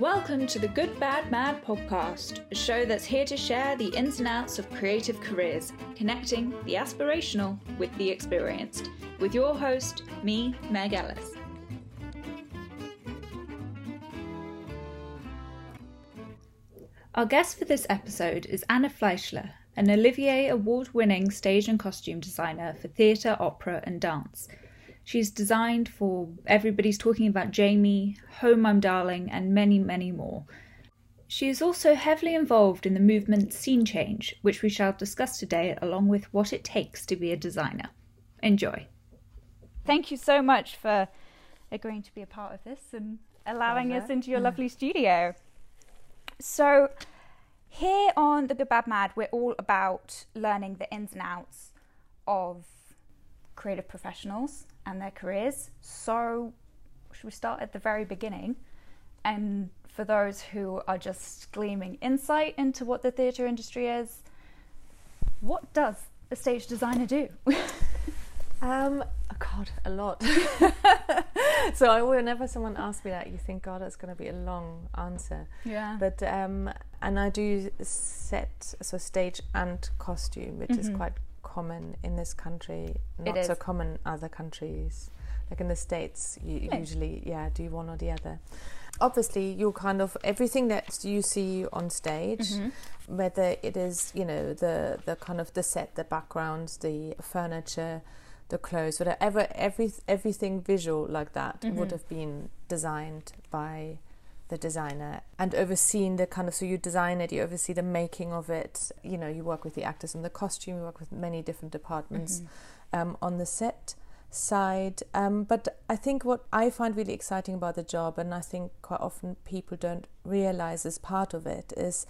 Welcome to the Good Bad Mad podcast, a show that's here to share the ins and outs of creative careers, connecting the aspirational with the experienced, with your host, me, Meg Ellis. Our guest for this episode is Anna Fleischle, an Olivier Award winning stage and costume designer for theatre, opera, and dance. She's designed for Everybody's Talking About Jamie, Home I'm Darling, and many, many more. She is also heavily involved in the movement Scene Change, which we shall discuss today, along with what it takes to be a designer. Enjoy. Thank you so much for agreeing to be a part of this and allowing us into your lovely studio. So, here on The Good Bad Mad, we're all about learning the ins and outs of creative professionals and their careers. So, should we start at the very beginning? And for those who are just gleaming insight into what the theatre industry is, what does a stage designer do? Um, oh God, a lot. so I, whenever someone asks me that, you think, God, it's going to be a long answer. Yeah. But um, and I do set so stage and costume, which is Mhm. quite common in this country, not so common other countries. Like in the states, you Yeah. usually yeah do one or the other. Obviously, you're kind of everything that you see on stage, Mhm. whether it is you know the the kind of the set, the background, the furniture, the clothes, whatever every everything visual like that would Mhm. have been designed by the designer and overseeing the kind of so you design it, you oversee the making of it. You know, you work with the actors and the costume, you work with many different departments Mhm. um, on the set side. Um, but I think what I find really exciting about the job, and I think quite often people don't realize as part of it, is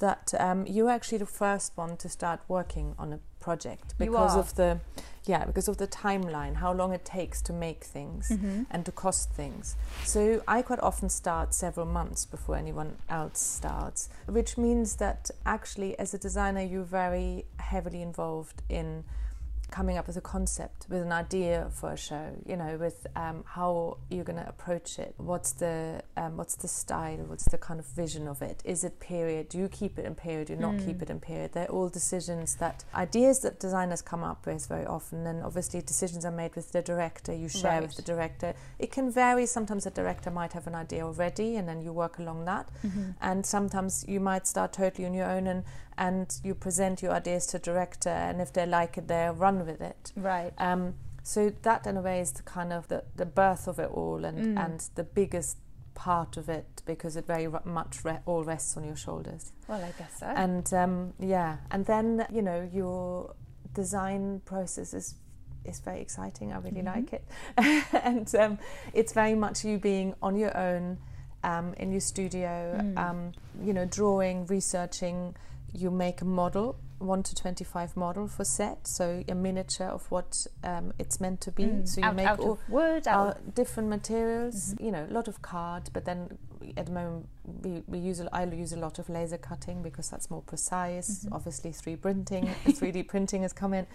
that um, you're actually the first one to start working on a project because of the yeah because of the timeline, how long it takes to make things Mhm. and to cost things. So I quite often start several months before anyone else starts, which means that actually, as a designer, you're very heavily involved in coming up with a concept, with an idea for a show. You know, with um, how you're going to approach it. What's the um, what's the style? What's the kind of vision of it? Is it period? Do you keep it in period? Do you not keep Mm. it in period? They're all decisions that ideas that designers come up with very often, and obviously decisions are made with the director. You share Right. with the director. It can vary. Sometimes the director might have an idea already, and then you work along that. Mhm. And sometimes you might start totally on your own, and and you present your ideas to director, and if they like it, they run with it. Right. Um, so that, in a way, is the kind of the, the birth of it all, and Mm. and the biggest part of it because it very much re- all rests on your shoulders. Well, I guess so. And um, yeah, and then you know your design process is is very exciting. I really Mhm. like it, and um, it's very much you being on your own um, in your studio. Mm. Um, you know, drawing, researching. You make a model, one to twenty-five model for set, so a miniature of what um, it's meant to be. Mm. So you out, make out all wood, out uh, of different materials. Mhm. You know, a lot of card, but then at the moment we, we use I use a lot of laser cutting because that's more precise. Mhm. Obviously, three printing, 3D printing has come in,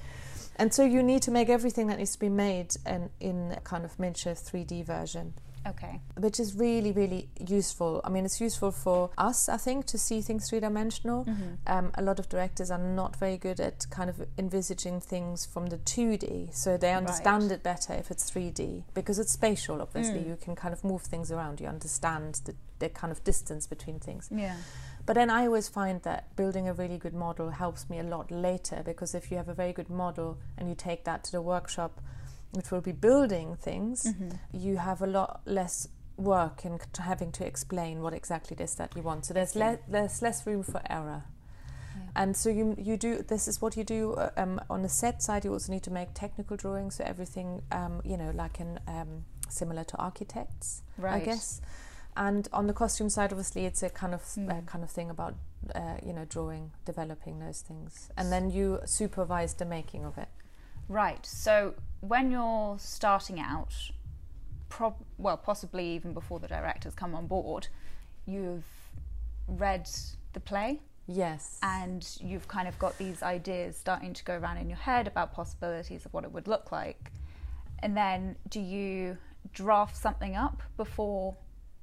and so you need to make everything that needs to be made in in a kind of miniature 3D version okay. which is really really useful i mean it's useful for us i think to see things three dimensional Mhm. um, a lot of directors are not very good at kind of envisaging things from the 2D, so they understand Right. it better if it's 3D because it's spatial. Obviously, Mm. you can kind of move things around. You understand the, the kind of distance between things. Yeah. But then I always find that building a really good model helps me a lot later because if you have a very good model and you take that to the workshop, which will be building things, Mhm. you have a lot less work in having to explain what exactly it is that you want. So there's le- there's less room for error. Yeah. And so you you do this is what you do uh, um, on the set side. You also need to make technical drawings, so everything um, you know, like in um, similar to architects, Right. I guess. And on the costume side, obviously, it's a kind of uh, Mm. kind of thing about uh, you know drawing, developing those things, and then you supervise the making of it. Right. So when you're starting out, prob- well, possibly even before the directors come on board, you've read the play Yes. and you've kind of got these ideas starting to go around in your head about possibilities of what it would look like. And then do you draft something up before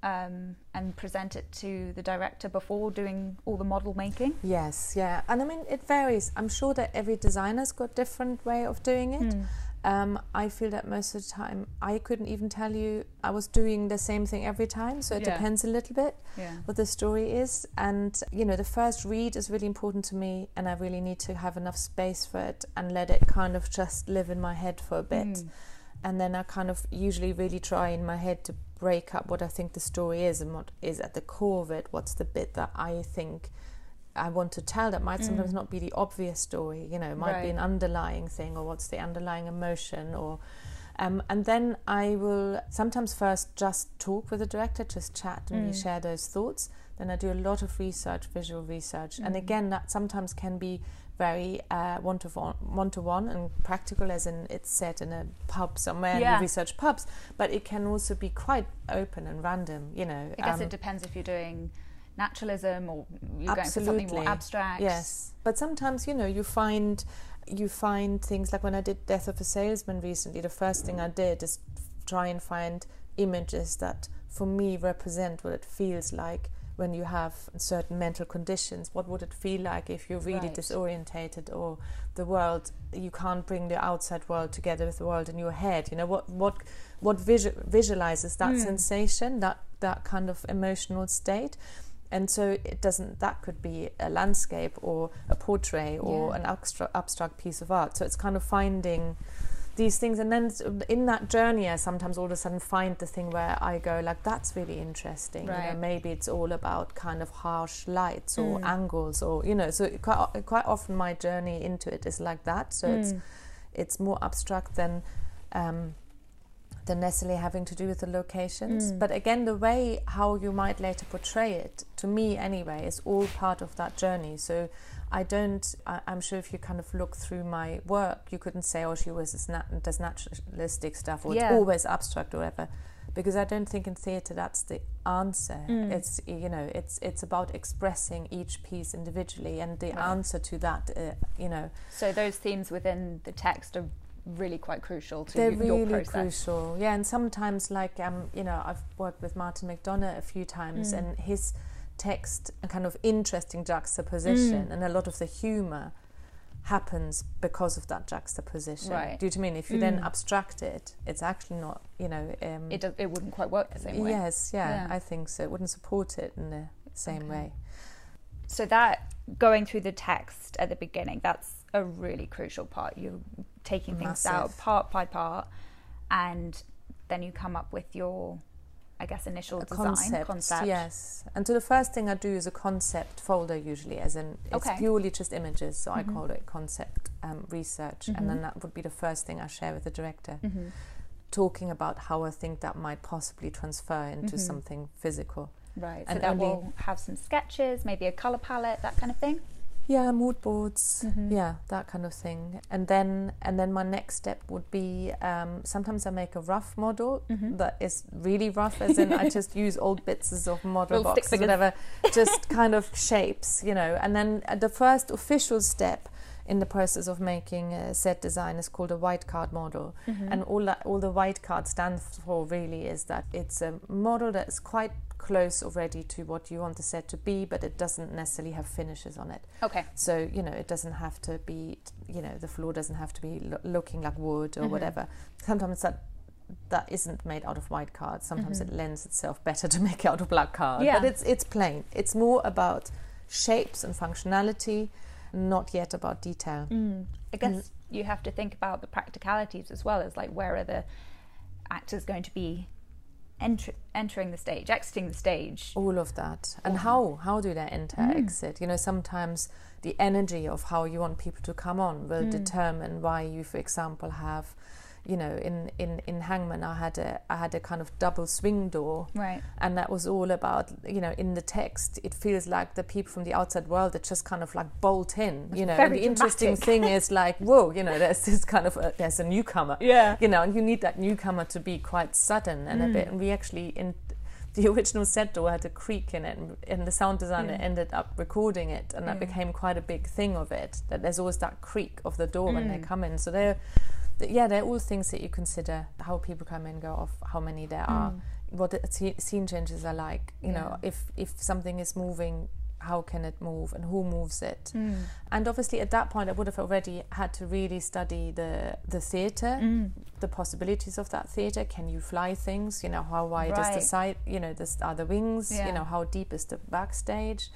um, and present it to the director before doing all the model making? Yes, yeah, and I mean it varies. I'm sure that every designer's got different way of doing it. Hmm. Um, I feel that most of the time I couldn't even tell you I was doing the same thing every time, so it Yeah. depends a little bit Yeah. what the story is. And you know, the first read is really important to me, and I really need to have enough space for it and let it kind of just live in my head for a bit. Mm. And then I kind of usually really try in my head to break up what I think the story is and what is at the core of it. What's the bit that I think I want to tell that might mm. sometimes not be the obvious story, you know, it might be an underlying thing or what's the underlying emotion or um, and then I will sometimes first just talk with the director, just chat and we mm. share those thoughts. Then I do a lot of research, visual research, and mm. again that sometimes can be very uh, one to one, one to one, and practical, as in it's set in a pub somewhere, and Yeah. we research pubs. But it can also be quite open and random, you know. I guess um, it depends if you're doing naturalism or you're going for something more abstract. Yes, but sometimes you know you find you find things like when I did Death of a Salesman recently. The first thing I did is try and find images that for me represent what it feels like when you have certain mental conditions. What would it feel like if you're really Right. disorientated or the world you can't bring the outside world together with the world in your head? You know what what what visu- visualizes that hmm. sensation that that kind of emotional state and so it doesn't that could be a landscape or a portrait or Yeah. an abstract, abstract piece of art so it's kind of finding these things and then in that journey i sometimes all of a sudden find the thing where i go like that's really interesting you know maybe it's all about kind of harsh lights or Mm. angles or you know so quite, quite often my journey into it is like that so it's Mm. it's more abstract than um, than necessarily having to do with the locations. Mm. But again, the way how you might later portray it, to me anyway, is all part of that journey. So I don't. I, I'm sure if you kind of look through my work, you couldn't say, "Oh, she was nat- does naturalistic stuff," or Yeah. it's always abstract or whatever. Because I don't think in theatre that's the answer. Mm. It's you know it's it's about expressing each piece individually, and the Right. answer to that, uh, you know, So those themes within the text are really quite crucial to they're y- your really process. crucial yeah and sometimes like um you know i've worked with martin mcdonagh a few times Mm. and his text a kind of interesting juxtaposition Mm. and a lot of the humor happens because of that juxtaposition Right. do you know mean if you then Mm. abstract it it's actually not you know um It, it wouldn't quite work the same way. yes yeah, Yeah. i think so it wouldn't support it in the same Okay. way So that going through the text at the beginning, that's a really crucial part. You're taking things out part by part, and then you come up with your, I guess, initial a design concept, concept. yes. And so the first thing I do is a concept folder usually, as in it's Okay. purely just images. So I Mhm. call it concept um, research, Mhm. and then that would be the first thing I share with the director, hmm talking about how I think that might possibly transfer into Mhm. something physical. Right. So And that will have some sketches, maybe a color palette, that kind of thing. Yeah, mood boards. Mhm. Yeah, that kind of thing. And then and then my next step would be um, sometimes I make a rough model Mhm. that is really rough, as in I just use old bits of model Little stick boxes, whatever, just kind of shapes, you know. And then uh, the first official step in the process of making a set design is called a white card model. Mm-hmm. And all that all the white card stands for really is that it's a model that's quite close already to what you want the set to be, but it doesn't necessarily have finishes on it. Okay. So you know, it doesn't have to be, you know, the floor doesn't have to be lo- looking like wood or Mhm. whatever. Sometimes that that isn't made out of white card. Sometimes Mhm. it lends itself better to make out of black card. Yeah. But it's it's plain. It's more about shapes and functionality, not yet about detail. Mm. I guess you have to think about the practicalities as well as like where are the actors going to be enter- entering the stage, exiting the stage. all of that and Wow. how how do they enter Mm. exit you know sometimes the energy of how you want people to come on will Mm. determine why you for example have you know in in in hangmen i had a i had a kind of double swing door Right. and that was all about you know in the text it feels like the people from the outside world that just kind of like bolt in you know and very the interesting thing is like whoa you know there's this kind of a, there's a newcomer Yeah. you know, and you need that newcomer to be quite sudden and a Mm. bit. And we actually in the original set door had a creak in it, and, and the sound designer Yeah. ended up recording it, and that Yeah. became quite a big thing of it. That there's always that creak of the door when they Mm. come in. So they're, th- yeah, they're all things that you consider how people come in, go off, how many there are. Mm. what the scene changes are like. You yeah. know, if if something is moving, how can it move and who moves it? Mm. And obviously, at that point, I would have already had to really study the the theatre, mm. the possibilities of that theatre. Can you fly things? You know, how wide right. is the side? You know, the, are the wings? Yeah. You know, how deep is the backstage?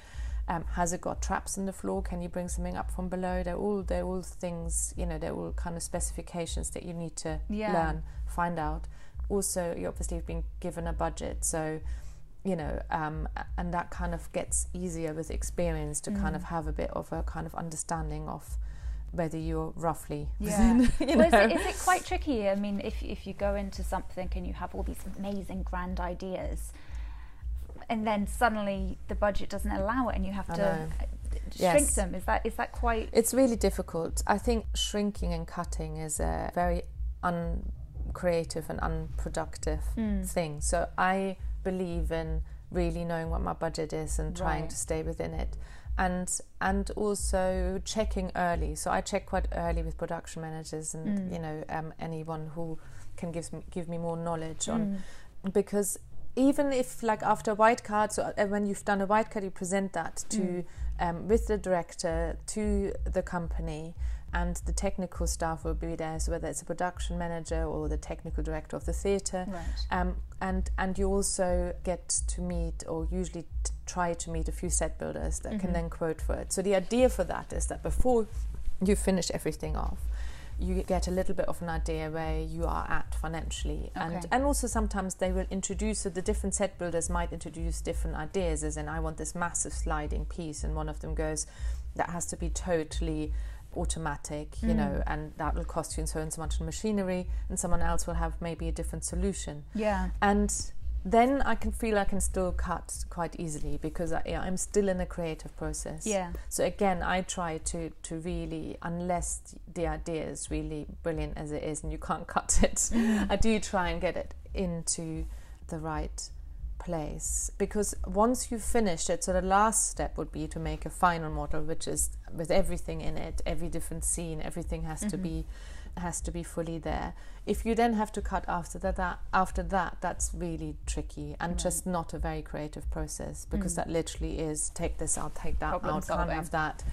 Um, has it got traps in the floor? Can you bring something up from below? They're all they're all things. You know, they're all kind of specifications that you need to yeah. learn, find out also you obviously have been given a budget so you know um, and that kind of gets easier with experience to mm. kind of have a bit of a kind of understanding of whether you're roughly yeah you well, is, it, is, it quite tricky i mean if, if you go into something and you have all these amazing grand ideas and then suddenly the budget doesn't allow it and you have to shrink yes. them is that is that quite it's really difficult i think shrinking and cutting is a very uncreative and unproductive mm. thing. So I believe in really knowing what my budget is and trying right. to stay within it. And and also checking early. So I check quite early with production managers and mm. you know um, anyone who can give me give me more knowledge on mm. because even if like after a white card so uh, when you've done a white card you present that to mm. um, with the director to the company and the technical staff will be there, so whether it's a production manager or the technical director of the theatre. Right. Um, and and you also get to meet, or usually t- try to meet, a few set builders that mm-hmm. can then quote for it. So the idea for that is that before you finish everything off, you get a little bit of an idea where you are at financially okay. and and also sometimes they will introduce so the different set builders might introduce different ideas as in I want this massive sliding piece and one of them goes that has to be totally automatic, you mm. know, and that will cost you so and so much in machinery, and someone else will have maybe a different solution. Yeah. And then I can feel I can still cut quite easily because I, am still in a creative process. Yeah. So again, I try to to really, unless the idea is really brilliant as it is, and you can't cut it, mm. I do try and get it into the right place because once you've finished it so the last step would be to make a final model which is with everything in it every different scene everything has mm-hmm. to be has to be fully there if you then have to cut after that, that after that that's really tricky and right. just not a very creative process because mm. that literally is take this out take that Problem out solving. can't have that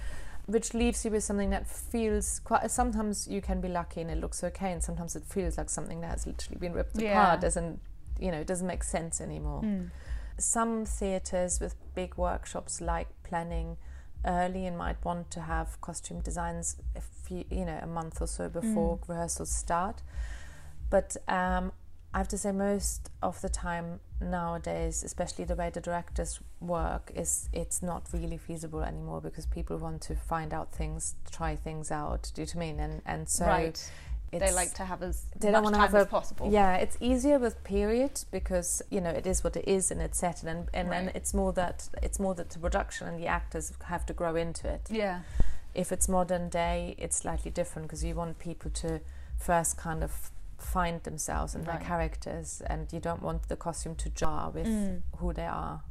which leaves you with something that feels quite sometimes you can be lucky and it looks okay and sometimes it feels like something that has literally been ripped yeah. apart doesn't you know, it doesn't make sense anymore. Mm. Some theatres with big workshops like planning early and might want to have costume designs, a few, you know, a month or so before mm. rehearsals start. But um, I have to say, most of the time nowadays, especially the way the directors work, is it's not really feasible anymore because people want to find out things, try things out. Do you know what I mean? And and so right they like to have as they don't want to have a, possible. Yeah, it's easier with period because you know it is what it is and it's set and and right. then it's more that it's more that the production and the actors have to grow into it. Yeah. If it's modern day, it's slightly different because you want people to first kind of find themselves and right. their characters, and you don't want the costume to jar with mm. who they are.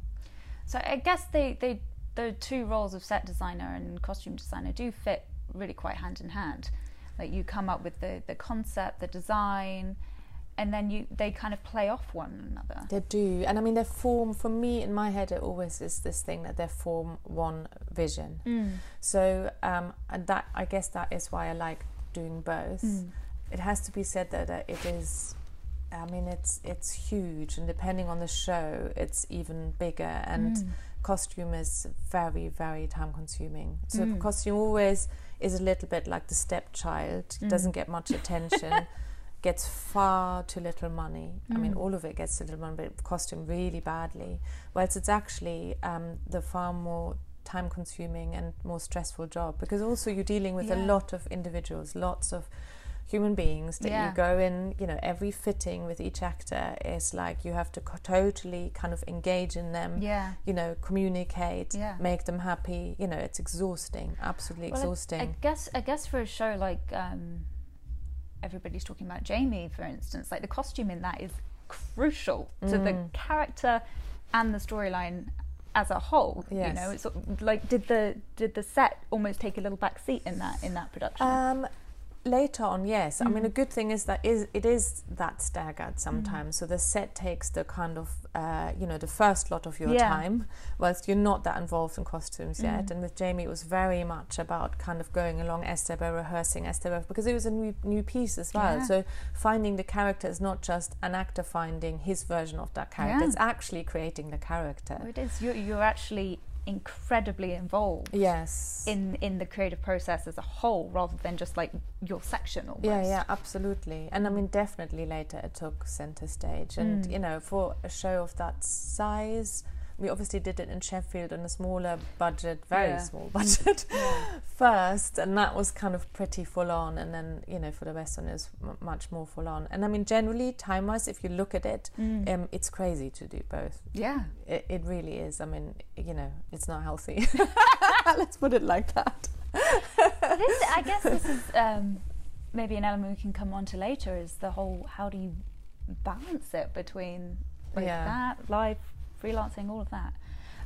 So I guess they they the two roles of set designer and costume designer do fit really quite hand in hand like you come up with the, the concept, the design, and then you they kind of play off one another. They do, and I mean their form. For me, in my head, it always is this thing that they form one vision. Mm. So, um, and that I guess that is why I like doing both. Mm. It has to be said though that it is. I mean, it's it's huge, and depending on the show, it's even bigger. And mm. costume is very, very time consuming. So mm. costume always is a little bit like the stepchild, mm. doesn't get much attention, gets far too little money. Mm. I mean, mm. all of it gets a little money, but it cost him really badly. Whereas it's actually um, the far more time consuming and more stressful job because also you're dealing with yeah. a lot of individuals, lots of human beings that yeah. you go in you know every fitting with each actor is like you have to totally kind of engage in them yeah you know communicate yeah. make them happy you know it's exhausting absolutely well, exhausting I, I, guess i guess for a show like um, everybody's talking about jamie for instance like the costume in that is crucial to mm. the character and the storyline as a whole yes. you know it's like did the did the set almost take a little back seat in that in that production um later on yes i mean mm-hmm. a good thing is that is it is that staggered mm-hmm. sometimes so the set takes the kind of uh, you know the first lot of your Yeah. time whilst you're not that involved in costumes yet mm-hmm. and with jamie it was very much about kind of going along as they were rehearsing as they were because it was a new, new piece as well Yeah. so finding the character is not just an actor finding his version of that character Yeah. it's actually creating the character oh, It is. You're, you're actually incredibly involved yes in in the creative process as a whole, rather than just like your section almost. Yeah, yeah, absolutely. And I mean, definitely later it took center stage. And, Mm. you know, for a show of that size, we obviously did it in Sheffield on a smaller budget, very Yeah. small budget first. And that was kind of pretty full on. And then, you know, for the West End, it was m- much more full on. And I mean, generally, time wise, if you look at it, Mm. um, it's crazy to do both. Yeah. It, it really is. I mean, you know, it's not healthy. Let's put it like that. this, I guess this is um, maybe an element we can come on to later is the whole how do you balance it between like Yeah. that, live, freelancing, all of that.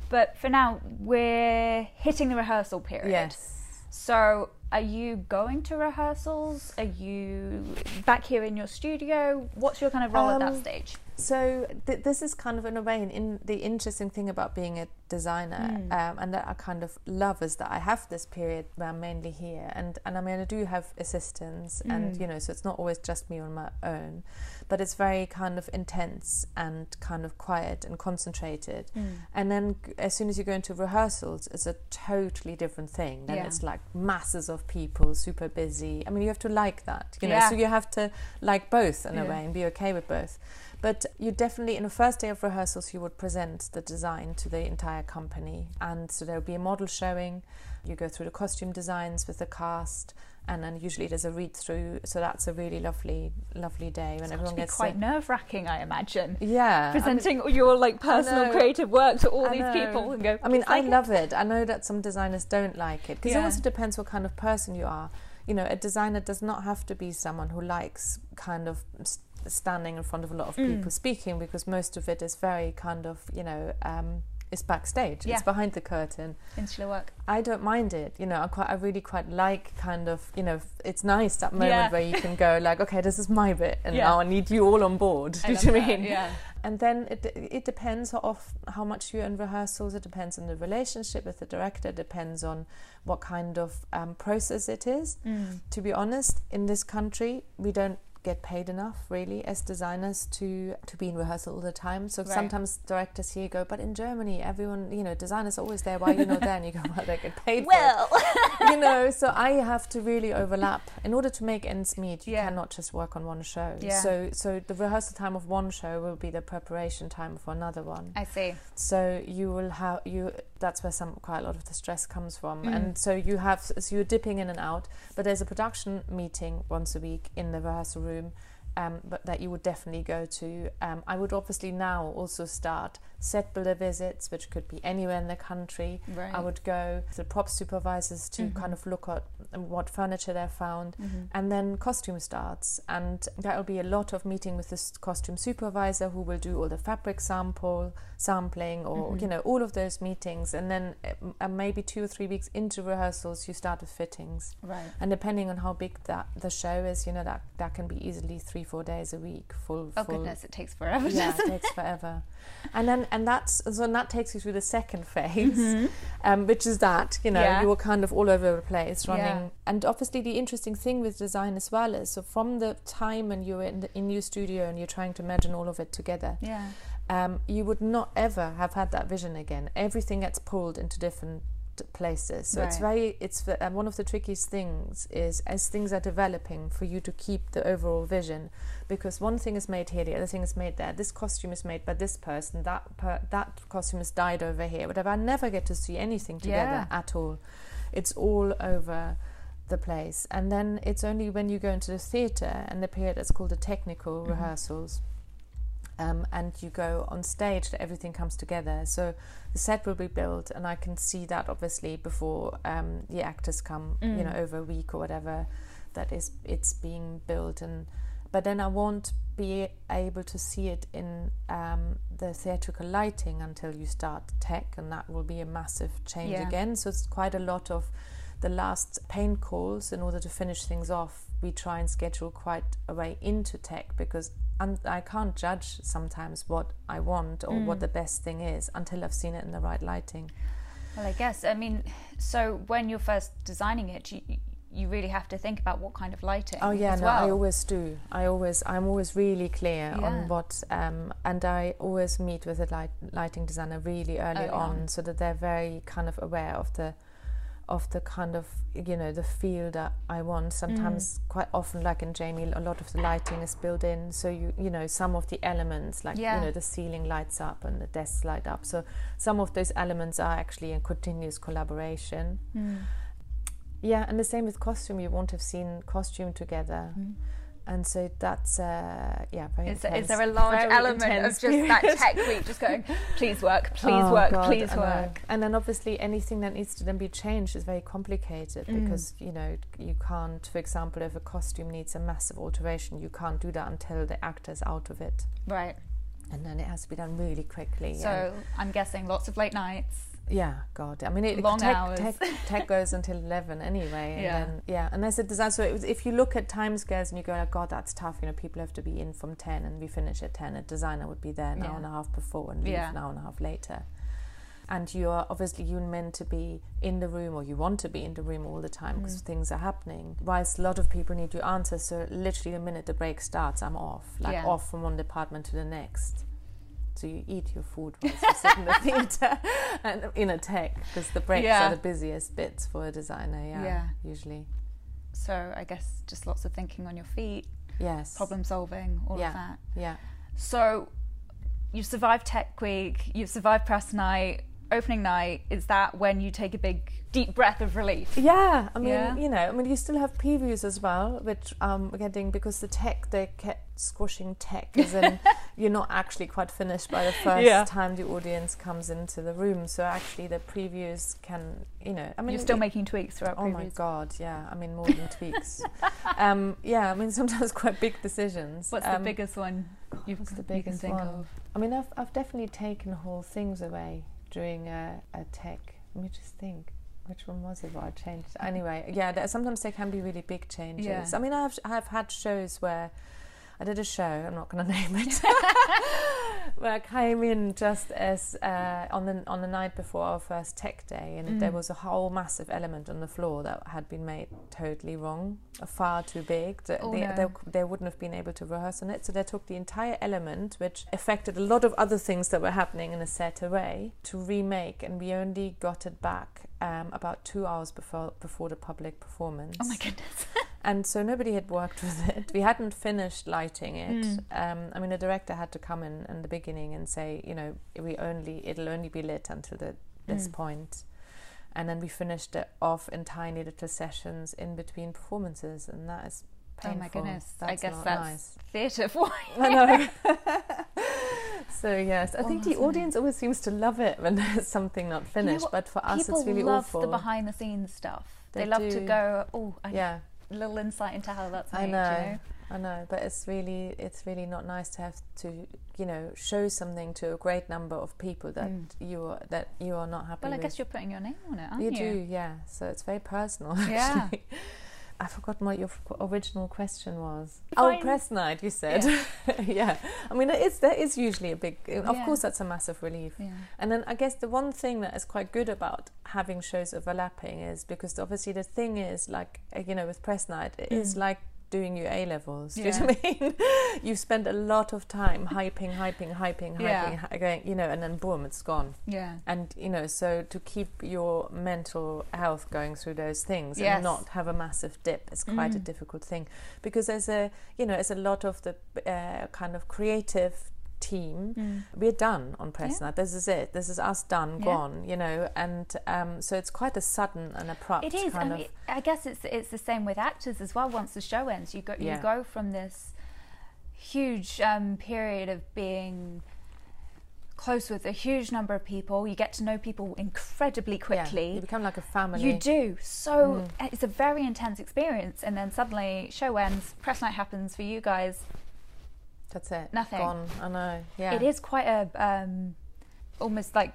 But for now, we're hitting the rehearsal period. Yes. So, are you going to rehearsals? Are you back here in your studio? What's your kind of role at that Um, stage? So th- this is kind of in a way in, in the interesting thing about being a designer, Mm. um, and that I kind of love is that I have this period where I'm mainly here, and and I mean I do have assistants, and Mm. you know so it's not always just me on my own, but it's very kind of intense and kind of quiet and concentrated. Mm. And then as soon as you go into rehearsals, it's a totally different thing. Then Yeah. it's like masses of people, super busy. I mean, you have to like that, you know. Yeah. So you have to like both in a way and be okay with both. But you definitely, in the first day of rehearsals, you would present the design to the entire company, and so there will be a model showing. You go through the costume designs with the cast, and then usually there's a read through. So that's a really lovely, lovely day when It's everyone gets quite nerve wracking, I imagine. yeah I mean- Presenting your like personal creative work to all I these know. people and go. I mean, I like it?" love it. I know that some designers don't like it because Yeah. it also depends what kind of person you are. You know, a designer does not have to be someone who likes kind of standing in front of a lot of Mm. people speaking because most of it is very kind of, you know, um, it's backstage. Yeah. It's behind the curtain. Insular work. I don't mind it. You know, I quite, I really quite like kind of, you know, it's nice that moment Yeah. where you can go like, okay, this is my bit, and Yeah. now I need you all on board. Do you know what I mean? Yeah. And then it it depends of how much you're in rehearsals. It depends on the relationship with the director. It depends on what kind of um, process it is. Mm. To be honest, in this country, we don't get paid enough really as designers to to be in rehearsal all the time. So Right. sometimes directors here go, but in Germany, everyone you know designers are always there. Why are you not there? And you go, well, they get paid. Well, you know, so I have to really overlap in order to make ends meet. You Yeah. cannot just work on one show. Yeah. So, so the rehearsal time of one show will be the preparation time for another one. I see. So you will have you. That's where some quite a lot of the stress comes from. Mm. And so you have so you're dipping in and out. But there's a production meeting once a week in the rehearsal room. Um, but that you would definitely go to. Um, I would obviously now also start set builder visits, which could be anywhere in the country. Right. I would go to the prop supervisors to Mhm. kind of look at what furniture they found, Mhm. and then costume starts, and that will be a lot of meeting with this costume supervisor who will do all the fabric sample sampling, or Mhm. you know all of those meetings, and then uh, maybe two or three weeks into rehearsals, you start with fittings, Right. and depending on how big that the show is, you know that that can be easily three four days a week, full. Oh full goodness, it takes forever. yeah, it takes forever, and then and that's so and that takes you through the second phase, Mhm. um, which is that you know Yeah. you were kind of all over the place running. Yeah. And obviously, the interesting thing with design as well is so from the time when you were in the, in your studio and you're trying to imagine all of it together, Yeah. um, you would not ever have had that vision again. Everything gets pulled into different places. So it's very it's the- one of the trickiest things is as things are developing for you to keep the overall vision. Because one thing is made here the other thing is made there. This costume is made by this person. That per, that costume is dyed over here. Whatever. I never get to see anything together Yeah. at all. It's all over the place. And then it's only when you go into the theatre and the period that's called the technical Mhm. rehearsals um, and you go on stage that everything comes together so the set will be built and i can see that obviously before um, the actors come you Mm. know over a week or whatever that is it's being built and but then i won't be able to see it in um, the theatrical lighting until you start tech and that will be a massive change Yeah. again so it's quite a lot of the last paint calls in order to finish things off we try and schedule quite a way into tech because I can't judge sometimes what I want or mm. what the best thing is until I've seen it in the right lighting. Well, I guess I mean, so when you're first designing it, you, you really have to think about what kind of lighting. Oh yeah, no, well. I always do. I always, I'm always really clear yeah. on what, um, and I always meet with a light, lighting designer really early, early on, on, so that they're very kind of aware of the, of the kind of you know the feel that I want. Sometimes, mm. quite often, like in Jamie, a lot of the lighting is built in, so you you know some of the elements, like yeah. you know the ceiling lights up and the desks light up. So some of those elements are actually in continuous collaboration. Mm yeah, and the same with costume. You won't have seen costume together. Mm. And so that's uh, yeah, very. Is, is there a large element of just period. that tech week, just going, please work, please oh work, God, please work, and then obviously anything that needs to then be changed is very complicated mm. because you know you can't, for example, if a costume needs a massive alteration, you can't do that until the actor's out of it. Right. And then it has to be done really quickly. So I'm guessing lots of late nights yeah, God. I mean, it, Long tech, hours. Tech, tech, goes until 11 anyway. And yeah. Then, yeah. And as a design, so was, if you look at timescales and you go, like, God, that's tough. You know, people have to be in from 10 and we finish at 10. A designer would be there an yeah. hour and a half before and leave yeah. an hour and a half later. And you are obviously you're meant to be in the room or you want to be in the room all the time because mm. things are happening. Whilst a lot of people need your answers, so literally the minute the break starts, I'm off, like yeah. off from one department to the next. So you eat your food while you sit in the theatre and in a tech because the breaks yeah. are the busiest bits for a designer. Yeah, yeah, usually. So I guess just lots of thinking on your feet. Yes. Problem solving, all yeah. of that. Yeah. So you've survived Tech Week, you've survived press night, opening night. Is that when you take a big deep breath of relief. Yeah, I mean, yeah. you know, I mean, you still have previews as well, which um, we're getting because the tech they kept squashing tech, as in you're not actually quite finished by the first yeah. time the audience comes into the room. So actually, the previews can, you know, I mean, you're still it, making tweaks throughout. Oh previews. my god, yeah, I mean, more than tweaks. um, yeah, I mean, sometimes quite big decisions. What's um, the biggest one? You've, What's the biggest one? Of? I mean, I've I've definitely taken whole things away during a, a tech. Let me just think which one was it? What I changed anyway. Yeah, there, sometimes there can be really big changes. Yeah. I mean, I've I've had shows where I did a show. I'm not going to name it. where I came in just as uh, on the on the night before our first tech day, and mm. there was a whole massive element on the floor that had been made totally wrong, far too big. Oh, they, no. they, they, wouldn't have been able to rehearse on it, so they took the entire element, which affected a lot of other things that were happening in a set away, to remake, and we only got it back um, about two hours before before the public performance. Oh my goodness. and so nobody had worked with it. We hadn't finished lighting it. Mm. Um, I mean, the director had to come in in the beginning and say, you know, we only it'll only be lit until the, this mm. point. And then we finished it off in tiny little sessions in between performances, and that is painful. Oh my goodness! That's I guess that's nice. theatre for you. I know. so yes, I oh, think the audience always seems to love it when there's something not finished, you know but for us, it's really love the behind the scenes stuff. They, they love do. to go. Oh, yeah little insight into how that's made. I know. You know? I know, but it's really it's really not nice to have to you know show something to a great number of people that mm. you are that you are not happy. With. Well, I with. guess you're putting your name on it, aren't you? You do, yeah. So it's very personal. Yeah. I forgot what your original question was. Oh, press night, you said. Yeah. yeah. I mean, it is, there is usually a big, of yeah. course, that's a massive relief. Yeah. And then I guess the one thing that is quite good about having shows overlapping is because obviously the thing is, like, you know, with press night, it mm. is like doing your A levels. Do you know what I mean? you spend a lot of time hyping, hyping, hyping, hyping, yeah. going, you know, and then boom, it's gone. Yeah. And you know, so to keep your mental health going through those things yes. and not have a massive dip is quite mm. a difficult thing because there's a, you know, there's a lot of the uh, kind of creative team, mm. we're done on press yeah. night. This is it. This is us done, yeah. gone. You know, and um, so it's quite a sudden and abrupt. It is. Kind I, mean, I guess it's it's the same with actors as well. Once the show ends, you go you yeah. go from this huge um, period of being close with a huge number of people. You get to know people incredibly quickly. Yeah, you become like a family. You do. So mm. it's a very intense experience. And then suddenly, show ends, press night happens for you guys. That's it. Nothing. Gone. I know. Yeah. It is quite a um, almost like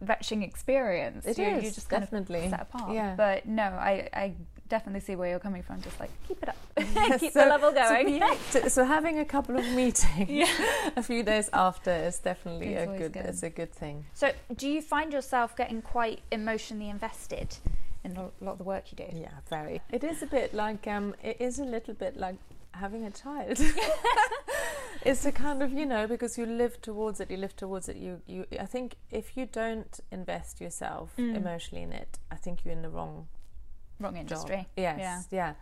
retching experience. It you, is, you just kind definitely. of set apart. Yeah. But no, I, I definitely see where you're coming from. Just like keep it up, keep So- the level so going. So, so having a couple of meetings Yeah. a few days after is definitely It's a good, good. It's a good thing. So, do you find yourself getting quite emotionally invested in a lot of the work you do? Yeah, very. It is a bit like um, it is a little bit like having a child. is a kind of you know because you live towards it. You live towards it. You you. I think if you don't invest yourself Mm. emotionally in it, I think you're in the wrong Wrong job. industry. Yes, Yeah. yeah.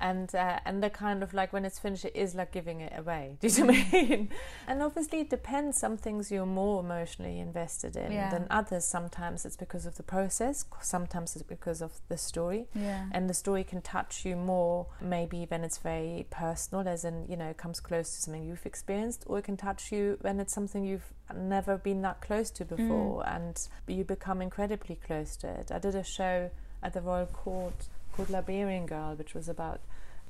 And uh, and the kind of like when it's finished, it is like giving it away. Do you know what I mean? And obviously, it depends. Some things you're more emotionally invested in Yeah. than others. Sometimes it's because of the process. Sometimes it's because of the story. Yeah. And the story can touch you more, maybe when it's very personal, as in you know, it comes close to something you've experienced, or it can touch you when it's something you've never been that close to before, and you become incredibly close to it. I did a show at the Royal Court called Liberian Girl, which was about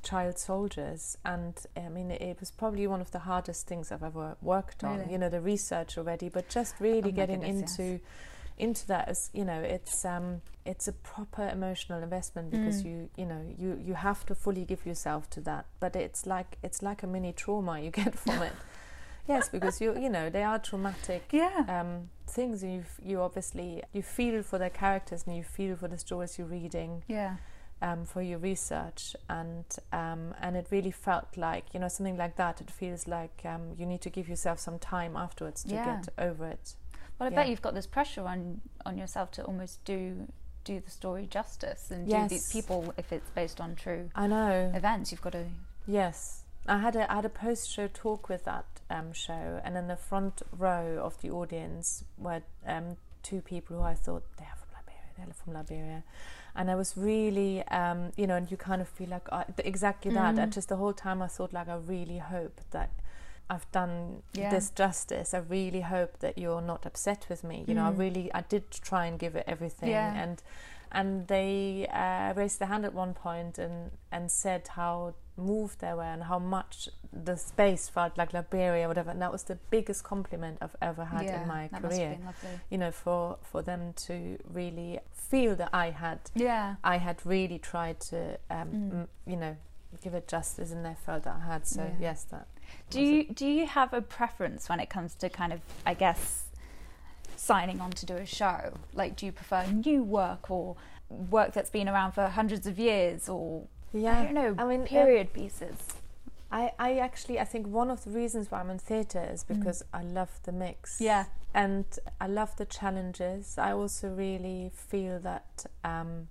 child soldiers, and I mean, it, was probably one of the hardest things I've ever worked on. Really? You know, the research already, but just really Oh getting goodness, into into that is you know it's um it's a proper emotional investment because Mm. you you know you you have to fully give yourself to that but it's like it's like a mini trauma you get from it yes because you you know they are traumatic Yeah. um things you you obviously you feel for their characters and you feel for the stories you're reading yeah. Um, for your research and um, and it really felt like you know something like that it feels like um, you need to give yourself some time afterwards to Yeah. get over it Well, I Yeah. bet you've got this pressure on on yourself to almost do do the story justice and do these people if it's based on true I know events. You've got to. Yes, I had a I had a post show talk with that um, show, and in the front row of the audience were um, two people who I thought they are from Liberia. They're from Liberia, and I was really, um, you know, and you kind of feel like uh, exactly that. And Mm. just the whole time I thought like I really hope that. I've done Yeah. this justice. I really hope that you're not upset with me. You know, I Mm. really, I did try and give it everything, Yeah. and and they uh, raised their hand at one point and and said how moved they were and how much the space felt like Liberia, or whatever. And that was the biggest compliment I've ever had yeah, in my that must have career. You know, for for them to really feel that I had Yeah. I had really tried to um, Mm. m- you know give it justice, and they felt that I had. So Yeah. yes, that. Do you do you have a preference when it comes to kind of I guess signing on to do a show? Like, do you prefer new work or work that's been around for hundreds of years, or Yeah, I don't know, I mean, period pieces? I, I actually I think one of the reasons why I'm in theatre is Mm. because I love the mix. Yeah. And I love the challenges. I also really feel that um,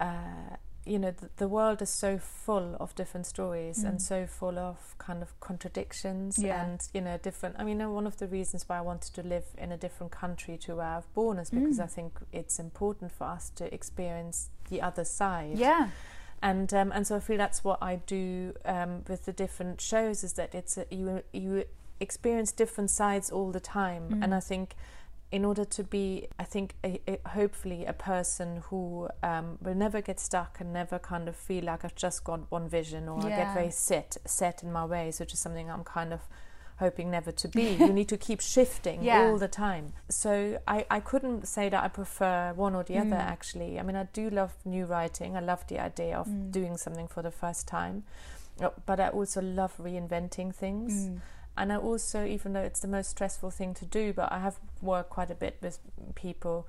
uh, you know the, the world is so full of different stories Mm. and so full of kind of contradictions Yeah. and you know different. I mean, one of the reasons why I wanted to live in a different country to where I've born is because Mm. I think it's important for us to experience the other side Yeah. And um, and so I feel that's what I do um, with the different shows is that it's a, you you experience different sides all the time, Mm. and I think in order to be, I think a, a, hopefully a person who um, will never get stuck and never kind of feel like I've just got one vision or I get very set set in my ways, which is something I'm kind of hoping never to be. you need to keep shifting Yeah. all the time. So I, I couldn't say that I prefer one or the other Mm. actually. I mean, I do love new writing. I love the idea of Mm. doing something for the first time. Uh, But I also love reinventing things. Mm. And I also, even though it's the most stressful thing to do, but I have worked quite a bit with people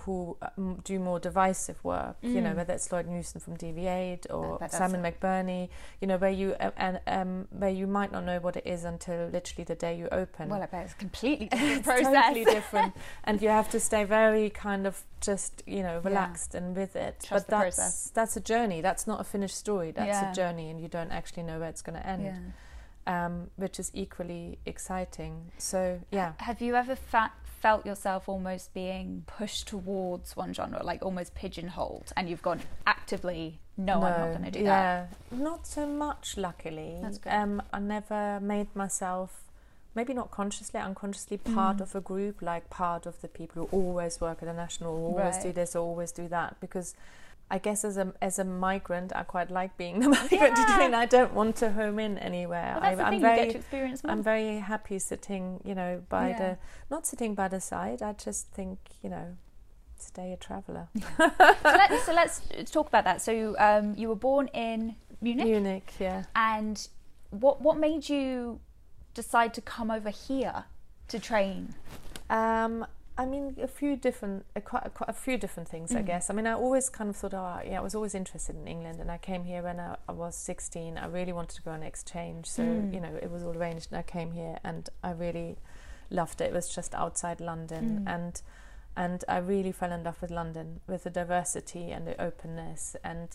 who um, do more divisive work, you know, Mm. whether it's Lloyd Newson from DV8 or Simon McBurney, you know, where you uh, and um, where you might not know what it is until literally the day you open. Well, I bet it's completely different it's process. totally different, and you have to stay very kind of just you know Yeah. relaxed and with it. Trust but that's process. that's a journey. That's not a finished story. That's Yeah. a journey, and you don't actually know where it's going to end Yeah. um, which is equally exciting. So yeah, Have you ever fa- felt yourself almost being pushed towards one genre, like almost pigeonholed, and you've gone actively, no, I'm not going to do that? yeah, not so much. Luckily, That's good. um, I never made myself. Maybe not consciously, unconsciously part Mm. of a group, like part of the people who always work at the national, always Right. do this, always do that, because I guess as a as a migrant, I quite like being the migrant. Yeah. and I don't want to home in anywhere. Well, that's I, the thing. very you get to experience more. I'm very happy sitting, you know, by Yeah. the not sitting by the side. I just think, you know, stay a traveller. so, let, so let's talk about that. So um, you were born in Munich, Munich, yeah. and what what made you decide to come over here to train? Um, I mean, a few different, a, quite, quite a few different things, I Mm. guess. I mean, I always kind of thought, oh, yeah, I was always interested in England, and I came here when I, I was 16. I really wanted to go on exchange, so Mm. you know, it was all arranged, and I came here, and I really loved it. It was just outside London, Mm. and and I really fell in love with London, with the diversity and the openness, and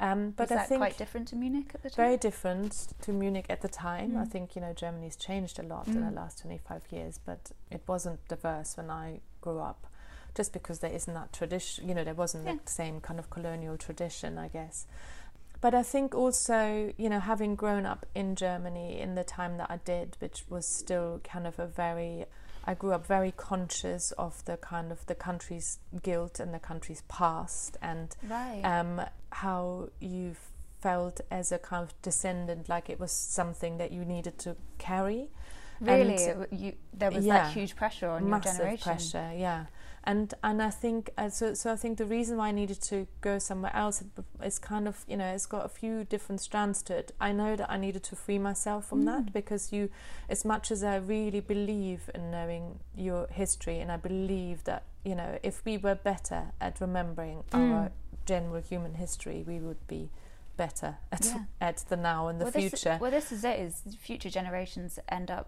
um, but was I that think quite different to Munich at the time? very different to Munich at the time. I Mm. think you know Germany's changed a lot in the Mm. last 25 years, but it wasn't diverse when I grew up, just because there isn't that tradition. You know, there wasn't Yeah. the same kind of colonial tradition, I guess. But I think also, you know, having grown up in Germany in the time that I did, which was still kind of a very I grew up very conscious of the kind of the country's guilt and the country's past and right. um, how you felt as a kind of descendant, like it was something that you needed to carry. really, and- you, there was yeah, that huge pressure on your generation. pressure, yeah. And and I think uh, so. So I think the reason why I needed to go somewhere else is kind of you know it's got a few different strands to it. I know that I needed to free myself from Mm. that because you, as much as I really believe in knowing your history, and I believe that you know if we were better at remembering our Mm. General human history, we would be better at Yeah. at the now and the well, future. This, well, this is it. Is future generations end up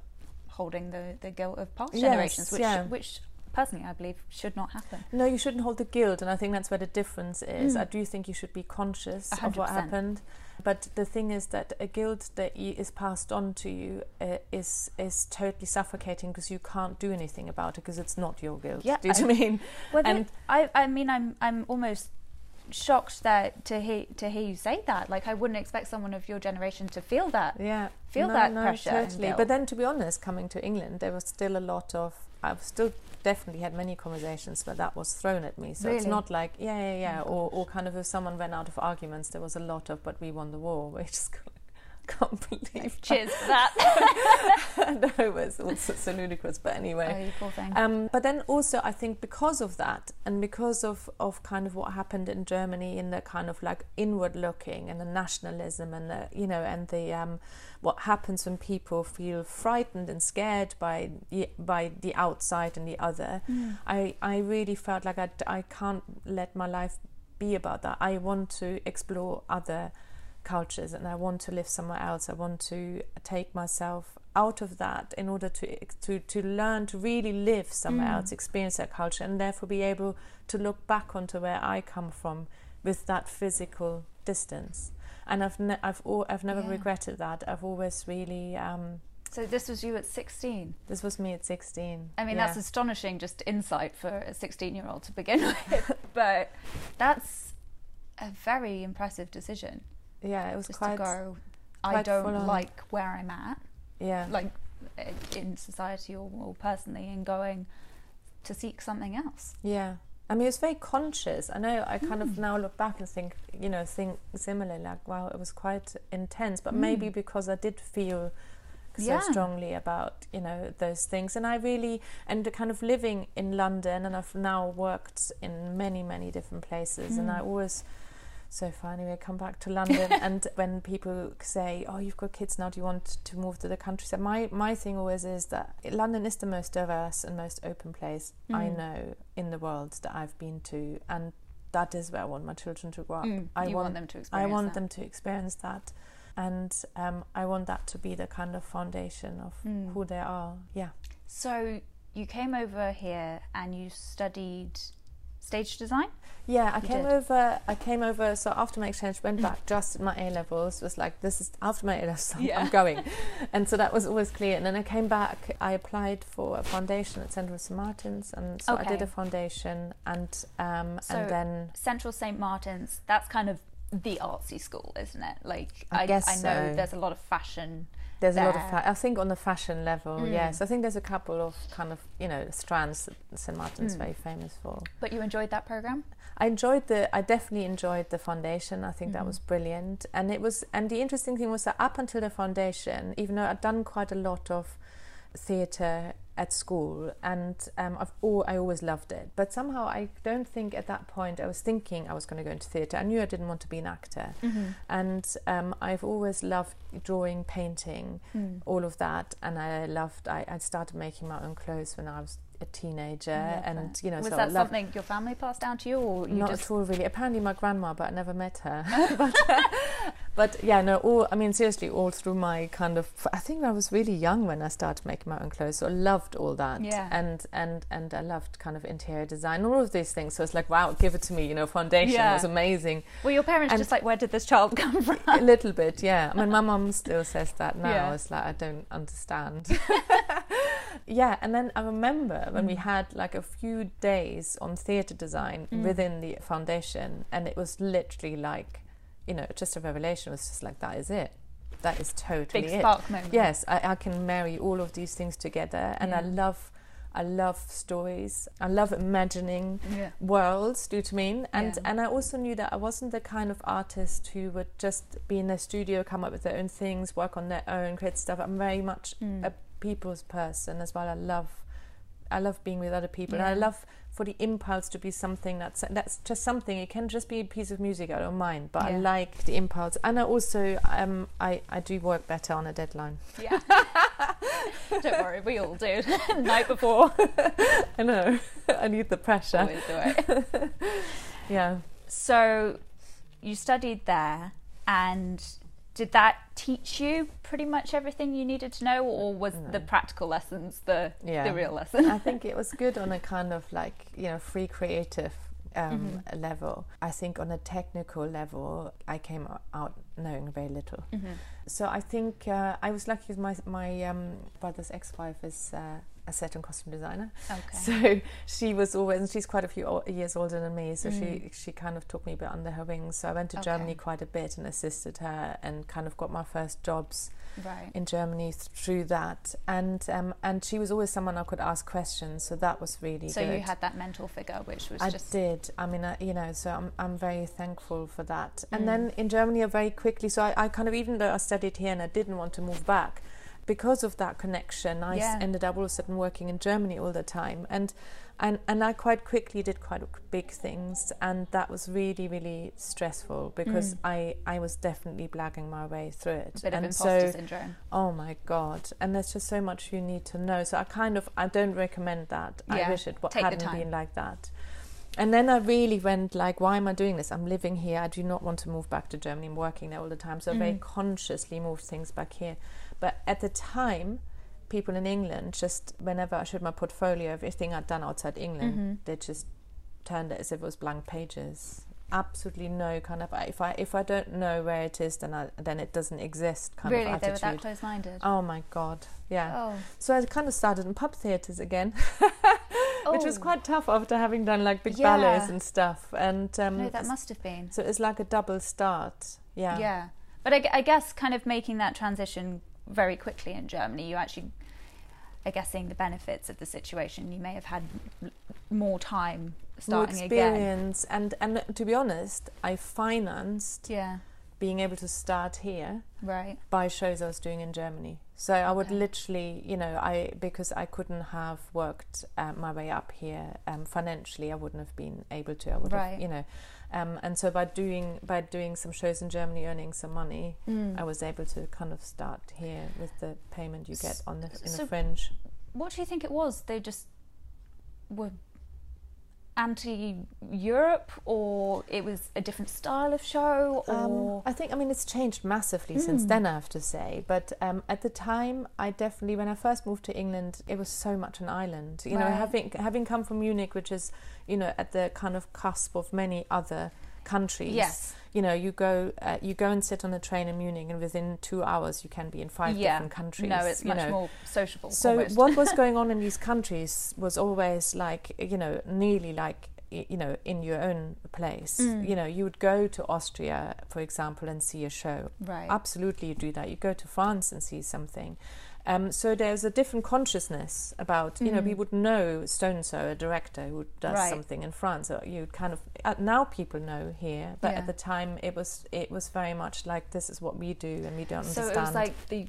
holding the, the guilt of past Yes, generations, which yeah. which personally I believe should not happen. No, you shouldn't hold the guilt, and I think that's where the difference is. Mm. I do think you should be conscious A of what happened, but the thing is that a guilt that is passed on to you uh, is is totally suffocating because you can't do anything about it because it's not your guilt. Yeah, do you I- mean? Well, And- I I mean I'm I'm almost shocked that to hear to hear you say that. Like I wouldn't expect someone of your generation to feel that. Yeah, Feel no, that no, pressure totally. But then, to be honest, coming to England, there was still a lot of. I've still definitely had many conversations where that was thrown at me. So it's not like yeah, yeah, yeah, Oh, or or kind of if someone ran out of arguments, there was a lot of, but we won the war. We just can't believe. Cheers for that. no, it was also so ludicrous. But anyway. oh, you poor thing. Um, but then also, I think because of that, and because of, of kind of what happened in Germany, in the kind of like inward looking and the nationalism, and the you know, and the um, what happens when people feel frightened and scared by the, by the outside and the other. Mm. I I really felt like I I can't let my life be about that. I want to explore other cultures and I want to live somewhere else. I want to take myself out of that in order to to to learn to really live somewhere Mm. else, experience that culture, and therefore be able to look back onto where I come from with that physical distance. And I've ne- I've al- I've never Yeah. regretted that. I've always really um, So this was you at 16. this was me at sixteen. I mean, yeah. that's astonishing, just insight for a 16 year old to begin with. but that's a very impressive decision. Yeah, it was Just quite to go, I quite don't like where I'm at, yeah. like uh, in society or, or personally, and going to seek something else. Yeah. I mean, it was very conscious. I know I kind Mm. of now look back and think, you know, think similarly, like, wow, it was quite intense. But Mm. maybe because I did feel so Yeah. strongly about, you know, those things. And I really, and kind of living in London, and I've now worked in many, many different places. And Mm. I always, so far anyway, come back to London. and when people say, oh, you've got kids now, do you want to move to the countryside? My, my thing always is that London is the most diverse and most open place I Mm. know in the world that I've been to, and that is where I want my children to grow up. Mm, I you want, want them to experience. I want that. them to experience that, and um, I want that to be the kind of foundation of Mm. who they are. Yeah, So you came over here and you studied stage design. yeah. I You came did. over. I came over. So after my exchange, went back just at my A levels. Was like, this is after my A levels. I'm, Yeah. I'm going, and so that was always clear. And then I came back. I applied for a foundation at Central St Martins, and so I did a foundation, and um, So- and then Central St Martin's. That's kind of the artsy school, isn't it? Like I guess I know so. there's a lot of fashion There's a lot of, fa- I think, on the fashion level, Mm. yes. I think there's a couple of kind of, you know, strands that St. Martin's Mm. very famous for. But you enjoyed that program? I enjoyed the, I definitely enjoyed the foundation. I think that Mhm. was brilliant. And it was, and the interesting thing was that up until the foundation, even though I'd done quite a lot of theatre at school and um, I've all, I always loved it. But somehow I don't think at that point I was thinking I was going to go into theatre. I knew I didn't want to be an actor. Mm-hmm. And um, I've always loved drawing, painting, Mm. all of that. And I loved, I, I started making my own clothes when I was a teenager. Love And, you know, was so that loved something your family passed down to you, or you not just? at all, really. Apparently, my grandma, but I never met her. but, but yeah, no. All I mean, seriously, all through my kind of, I think I was really young when I started making my own clothes. So I loved all that, Yeah. and and and I loved kind of interior design, all of these things. So it's like, wow, give it to me. You know, foundation Yeah. was amazing. Were your parents and- just like, where did this child come from? a little bit, yeah. I mean, my mom still says that now. Yeah. It's like I don't understand. yeah, and then I remember when we Mm. had like a few days on theatre design Mm. within the foundation, and it was literally like, you know, just a revelation. It was just like that is it. That is totally Big it. spark moment. Yes, I, I can marry all of these things together, and I love, I love stories. I love imagining Yeah. worlds do you mean and Yeah. and I also knew that I wasn't the kind of artist who would just be in their studio come up with their own things work on their own create stuff I'm very much Mm. a people's person as well I love I love being with other people and I love for the impulse to be something that's that's just something it can just be a piece of music I don't mind but I like the impulse and I also um I, I do work better on a deadline Yeah. Don't worry, we all do. Night before. I know I need the pressure Always do it. yeah So you studied there and did that teach you pretty much everything you needed to know or was No. the practical lessons the Yeah. the real lesson? I think it was good on a kind of like you know free creative um, Mm-hmm. level. I think on a technical level, I came out knowing very little. Mhm. So I think uh, I was lucky my my um, brother's ex-wife is uh, a set and costume designer. Okay. So she was always, and she's quite a few years older than me. So she Mm. she kind of took me a bit under her wings. So I went to Okay. Germany quite a bit and assisted her, and kind of got my first jobs right. in Germany through that. And um, and she was always someone I could ask questions, so that was really So good. you had that mental figure which was I just did. I mean, uh, you know, so I'm I'm very thankful for that. And Mm. then in Germany, I very quickly. So I, I kind of even though I studied here and I didn't want to move back, because of that connection, I Yeah. ended up all of a sudden working in Germany all the time. And and and I quite quickly did quite big things, and that was really really stressful because Mm. I I was definitely blagging my way through it. a bit of and imposter so syndrome. Oh my god! And there's just so much you need to know. So I kind of I don't recommend that. Yeah, I wish it take hadn't been like that. And then I really went like, why am I doing this? I'm living here. I do not want to move back to Germany. I'm working there all the time. So I very Mm. consciously moved things back here. But at the time, people in England just whenever I showed my portfolio of everything I'd done outside England, Mhm. they just turned it as if it was blank pages. Absolutely no kind of if I if I don't know where it is, then I, then it doesn't exist kind Really, of attitude. Really, they were that close-minded. Oh my god, yeah. Oh, So I kind of started in pub theatres again, which was Oh. quite tough after having done like big Yeah. ballets and stuff. And um, no, that must have been. so it's like a double start. Yeah. Yeah. But I, I guess kind of making that transition very quickly in Germany, you actually, are guess, seeing the benefits of the situation, you may have had more time More starting again. experience, and and to be honest, I financed Yeah, being able to start here right. by shows I was doing in Germany. So I would Okay. literally, you know, I because I couldn't have worked uh, my way up here um, financially, I wouldn't have been able to. I would Right. have, you know, um, and so by doing by doing some shows in Germany, earning some money, Mm. I was able to kind of start here with the payment you get on the in So- the fringe. What do you think it was? They just were anti-Europe, or it was a different style of show, or Um, I think I mean it's changed massively since Mm. then. I have to say, but um, at the time, I definitely when I first moved to England, it was so much an island. You know, having having come from Munich, which is you know at the kind of cusp of many other countries. yes, You know, you go uh, you go and sit on a train in Munich, and within two hours you can be in five Yeah. different countries. no, it's much know. more sociable. So almost. what was going on in these countries was always like you know nearly like you know in your own place. Mm. You know, you would go to Austria, for example, and see a show. Right. Absolutely, you do that. You go to France and see something. Um, so there's a different consciousness about you know we would know Stone so a director who does Right. something in France. Or you kind of uh, now people know here, but Yeah. at the time it was it was very much like this is what we do and we don't so understand. it was like the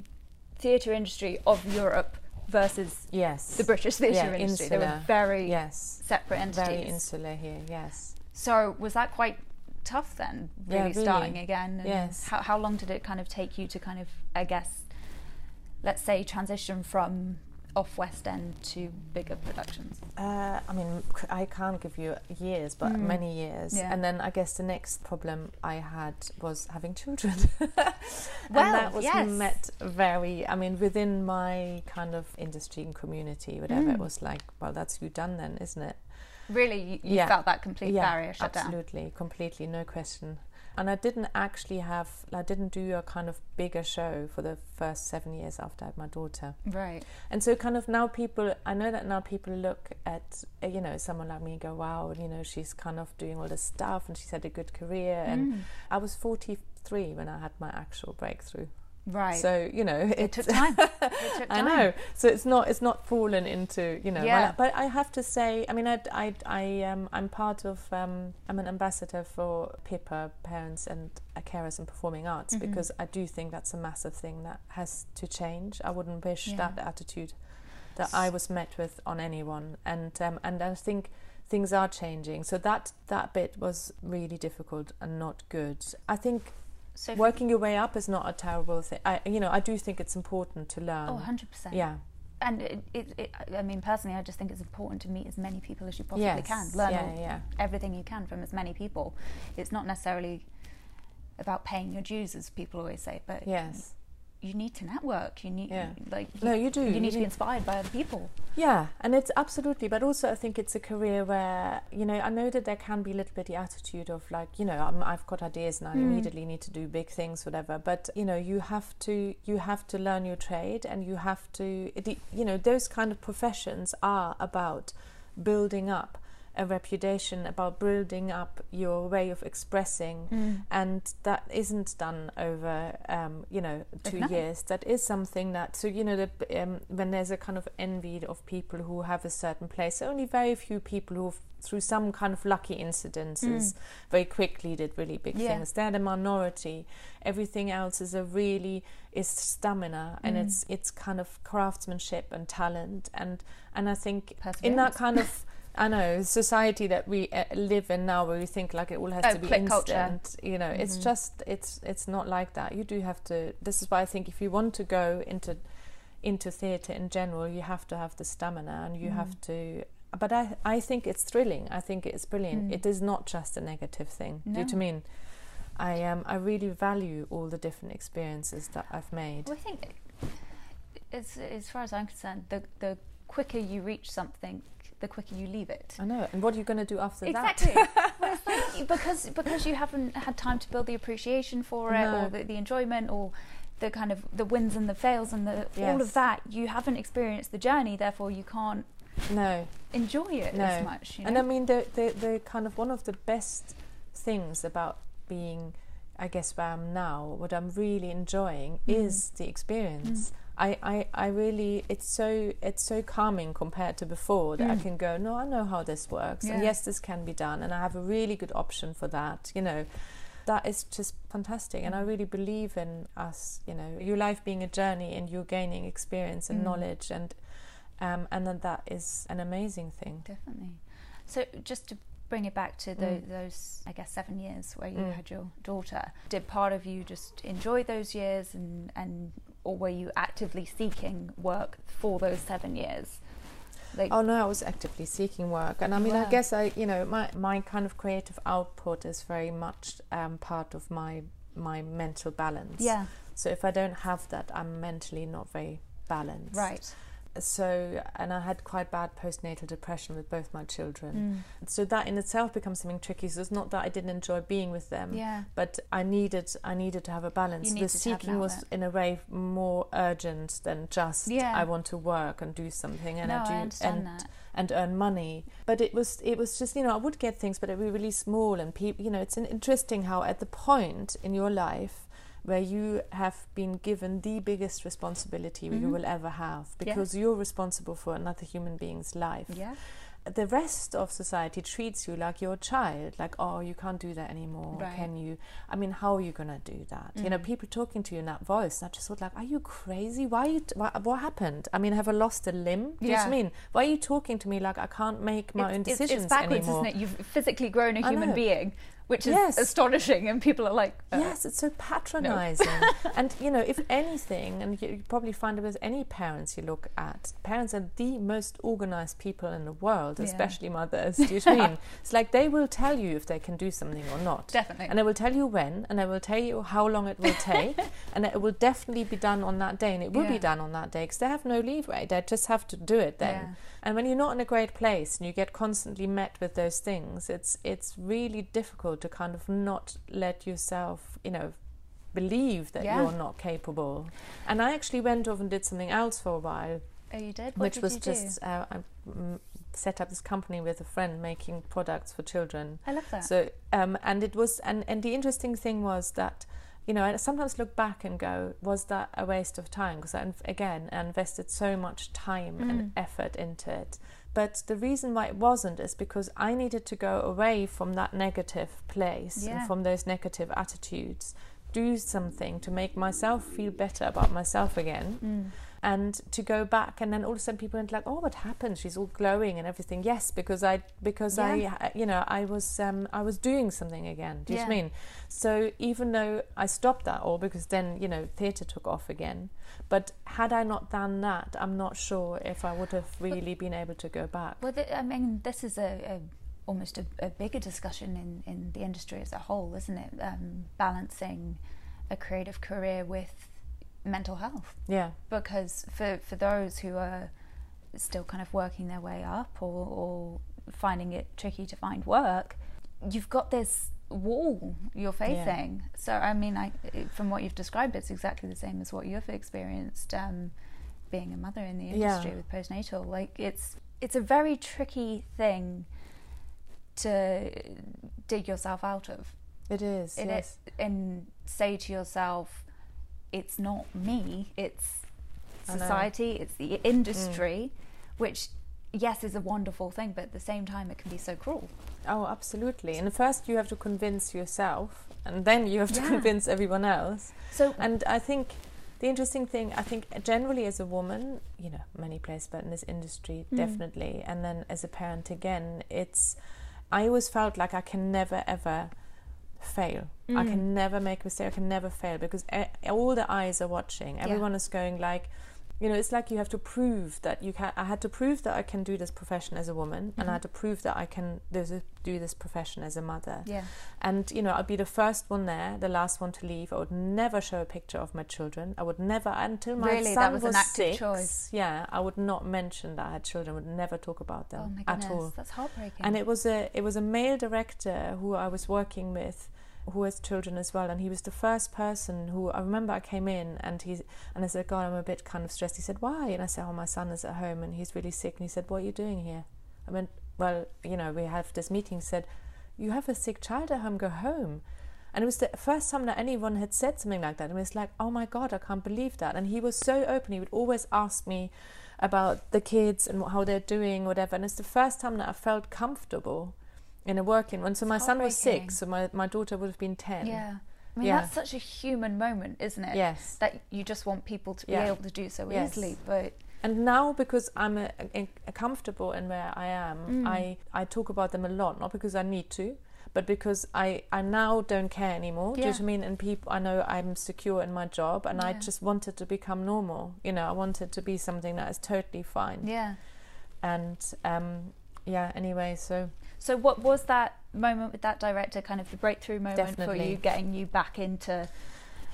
theatre industry of Europe versus yes, the British theatre Yeah, industry. They were very yes, separate entities. very insular here. Yes. So was that quite tough then? Yeah, Really, really. starting again. And Yes. How how long did it kind of take you to kind of I guess, let's say, transition from off West End to bigger productions? Uh, I mean, I can't give you years, but Mm. many years. Yeah. And then I guess the next problem I had was having children. Well, and that was yes. met very, I mean, within my kind of industry and community, whatever, Mm. it was like, well, that's you done then, isn't it? Really, you, you Yeah. felt that complete barrier shut down. absolutely, completely, no question. And I didn't actually have, I didn't do a kind of bigger show for the first seven years after I had my daughter. Right. And so, kind of now, people, I know that now people look at, uh, you know, someone like me and go, wow, you know, she's kind of doing all this stuff and she's had a good career. And Mm. I was 43 when I had my actual breakthrough. Right. So, you know, it took time. It took I know. So it's not it's not fallen into you know. Yeah. but I have to say, I mean, I I I um I'm part of um I'm an ambassador for PIPA Parents and Carers and Performing Arts Mhm. because I do think that's a massive thing that has to change. I wouldn't wish Yeah. that attitude that I was met with on anyone, and um and I think things are changing. So that that bit was really difficult and not good. I think So working your way up is not a terrible thing. I you know I do think it's important to learn. Oh, 100%. Yeah. And it, it, it, I mean, personally, I just think it's important to meet as many people as you possibly yes. can. Learn yeah, all- yeah. everything you can from as many people. It's not necessarily about paying your dues, as people always say, but Yes. You need to network. You need, Yeah. like, No, you do. you You need to be inspired by other people. Yeah, and it's absolutely, but also I think it's a career where you know I know that there can be a little bit the attitude of like you know I'm, I've got ideas and I Mm. immediately need to do big things, whatever. But you know you have to you have to learn your trade and you have to you know those kind of professions are about building up a reputation, about building up your way of expressing Mm. and that isn't done over um, you know two No. years that is something that so you know um, when there's a kind of envy of people who have a certain place only very few people who through some kind of lucky incidences very quickly did really big Yeah. things they're the minority everything else is a really is stamina and Mm. it's it's kind of craftsmanship and talent and and i think in that kind of I know society that we uh, live in now, where we think like it all has Oh, to be instant. culture. You know, it's Mhm. just it's it's not like that. You do have to. This is why I think if you want to go into into theatre in general, you have to have the stamina and you Mm. have to. But I I think it's thrilling. I think it's brilliant. Mm. It is not just a negative thing. Do you know what I mean? I um I really value all the different experiences that I've made. Well, I think, as, as far as I'm concerned, the, the quicker you reach something, the quicker you leave it. I know. And what are you going to do after Exactly. that? well, because because you haven't had time to build the appreciation for it, No. or the, the enjoyment, or the kind of the wins and the fails, and the all of that. You haven't experienced the journey, therefore you can't no. enjoy it No. as much. You know? And I mean, the, the the kind of one of the best things about being, I guess, where I'm now, what I'm really enjoying Mm. is the experience. I, I, I really, it's so it's so calming compared to before that I Mm. can go, no, I know how this works, and yes, this can be done, and I have a really good option for that. You know, that is just fantastic, and I really believe in us. You know, your life being a journey, and you're gaining experience and Mm. knowledge, and um, and then that is an amazing thing. Definitely. So just to bring it back to the, Mm. those, I guess, seven years where you Mm. had your daughter, did part of you just enjoy those years, and and or were you actively seeking work for those seven years? Like, Oh no, I was actively seeking work, and I mean. I guess I, you know, my my kind of creative output is very much um, part of my my mental balance. yeah, So if I don't have that, I'm mentally not very balanced. right. So and I had quite bad postnatal depression with both my children. Mm. So that in itself becomes something tricky. So it's not that I didn't enjoy being with them, yeah. but I needed I needed to have a balance. the seeking was in a way more urgent than just yeah. I want to work and do something and no, I do I and that. and earn money. But it was it was just you know I would get things, but it would be really small and people you know it's interesting how at the point in your life where you have been given the biggest responsibility mm-hmm. you will ever have because yeah. you're responsible for another human being's life. Yeah. The rest of society treats you like your child, like, oh, you can't do that anymore. Right. Can you? I mean, how are you going to do that? Mm. You know, mm. people talking to you in that voice, I just thought, like, are you crazy? Why? You what, happened? I mean, have I lost a limb? Do yeah. you mean? Why are you talking to me like I can't make my it's, own decisions it's, it's backwards, anymore? isn't it? You've physically grown a human being which is yes. astonishing. And people are like, uh, yes, it's so patronizing. No. and you know, if anything, and you probably find it with any parents you look at, parents are the most organized people in the world, yeah. especially mothers. Do you mean? It's like they will tell you if they can do something or not. Definitely. And they will tell you when, and they will tell you how long it will take, and it will definitely be done on that day, and it will yeah. be done on that day because they have no leeway. They just have to do it then. Yeah. And when you're not in a great place and you get constantly met with those things, it's it's really difficult to kind of not let yourself, you know, believe that yeah. you're not capable. And I actually went off and did something else for a while. Oh, you did? What which did was just uh, I mm, set up this company with a friend making products for children. I love that. So um, and it was and and the interesting thing was that you know, I sometimes look back and go, was that a waste of time? Because I, again, I invested so much time mm. and effort into it. But the reason why it wasn't is because I needed to go away from that negative place yeah. and from those negative attitudes, do something to make myself feel better about myself again. Mm and to go back and then all of a sudden people went like oh what happened? She's all glowing and everything. Yes because i because yeah. i you know i was um i was doing something again. Do you yeah. mean? So even though i stopped that all because then you know theatre took off again but had i not done that i'm not sure if i would have really been able to go back. Well i mean this is a, a almost a, a, bigger discussion in in the industry as a whole isn't it? Um, balancing a creative career with mental health. Yeah. Because for, for those who are still kind of working their way up or, or finding it tricky to find work, you've got this wall you're facing. Yeah. So, I mean, I, from what you've described, it's exactly the same as what you've experienced um, being a mother in the industry yeah. with postnatal. Like, it's it's a very tricky thing to dig yourself out of. It is. It yes. Is, and say to yourself, it's not me, it's society, it's the industry, mm. which yes is a wonderful thing, but at the same time it can be so cruel. Oh, absolutely. And first you have to convince yourself and then you have to yeah. convince everyone else. So and I think the interesting thing, I think generally as a woman, you know, many places but in this industry mm. definitely, and then as a parent again, it's I always felt like I can never ever fail. Mm. I can never make a mistake. I can never fail because all the eyes are watching. Everyone yeah. is going like, you know, it's like you have to prove that you can. I had to prove that I can do this profession as a woman, mm-hmm. and I had to prove that I can do this profession as a mother. Yeah. And you know, I'd be the first one there, the last one to leave. I would never show a picture of my children. I would never until my really, son that was, was an active six. Choice. Yeah, I would not mention that I had children. I would never talk about them oh my goodness, at all. That's heartbreaking. And it was a it was a male director who I was working with who has children as well, and he was the first person who I remember I came in and he and I said, God, I'm a bit kind of stressed. He said, Why? And I said, Oh, my son is at home and he's really sick. And he said, What are you doing here? I went, Well, you know, we have this meeting. He said, You have a sick child at home. Go home. And it was the first time that anyone had said something like that. And it was like, Oh my God, I can't believe that. And he was so open. He would always ask me about the kids and how they're doing, whatever. And it's the first time that I felt comfortable in a working one. So my son was six, so my, my daughter would have been 10. Yeah. I mean, Yeah. that's such a human moment, isn't it? Yes. That you just want people to be Yeah. able to do so Yes. easily. But And now, because I'm a, a, a comfortable in where I am, Mm. I, I talk about them a lot, not because I need to, but because I, I now don't care anymore. Do you know what I mean? And people, I know I'm secure in my job, and I Yeah. just wanted to become normal. You know, I wanted to be something that is totally fine. yeah. And um, yeah, anyway, so So what was that moment with that director, kind of the breakthrough moment for you, getting you back into?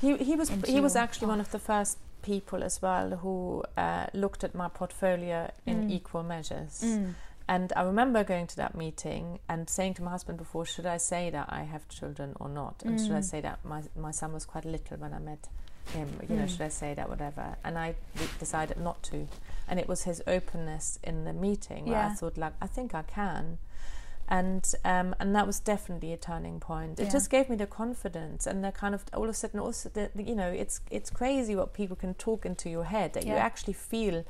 He he was into he was your actually one of the first people as well who uh, looked at my portfolio in Mm. equal measures. Mm. And I remember going to that meeting and saying to my husband before, should I say that I have children or not? And should I Mm. say that my, my son was quite little when I met him? You know, Mm. should I say that, whatever? And I decided not to. And it was his openness in the meeting where I thought, like, I think I can. And um, and that was definitely a turning point. It Yeah. just gave me the confidence and the kind of all of a sudden also the, you know it's it's crazy what people can talk into your head that you actually feel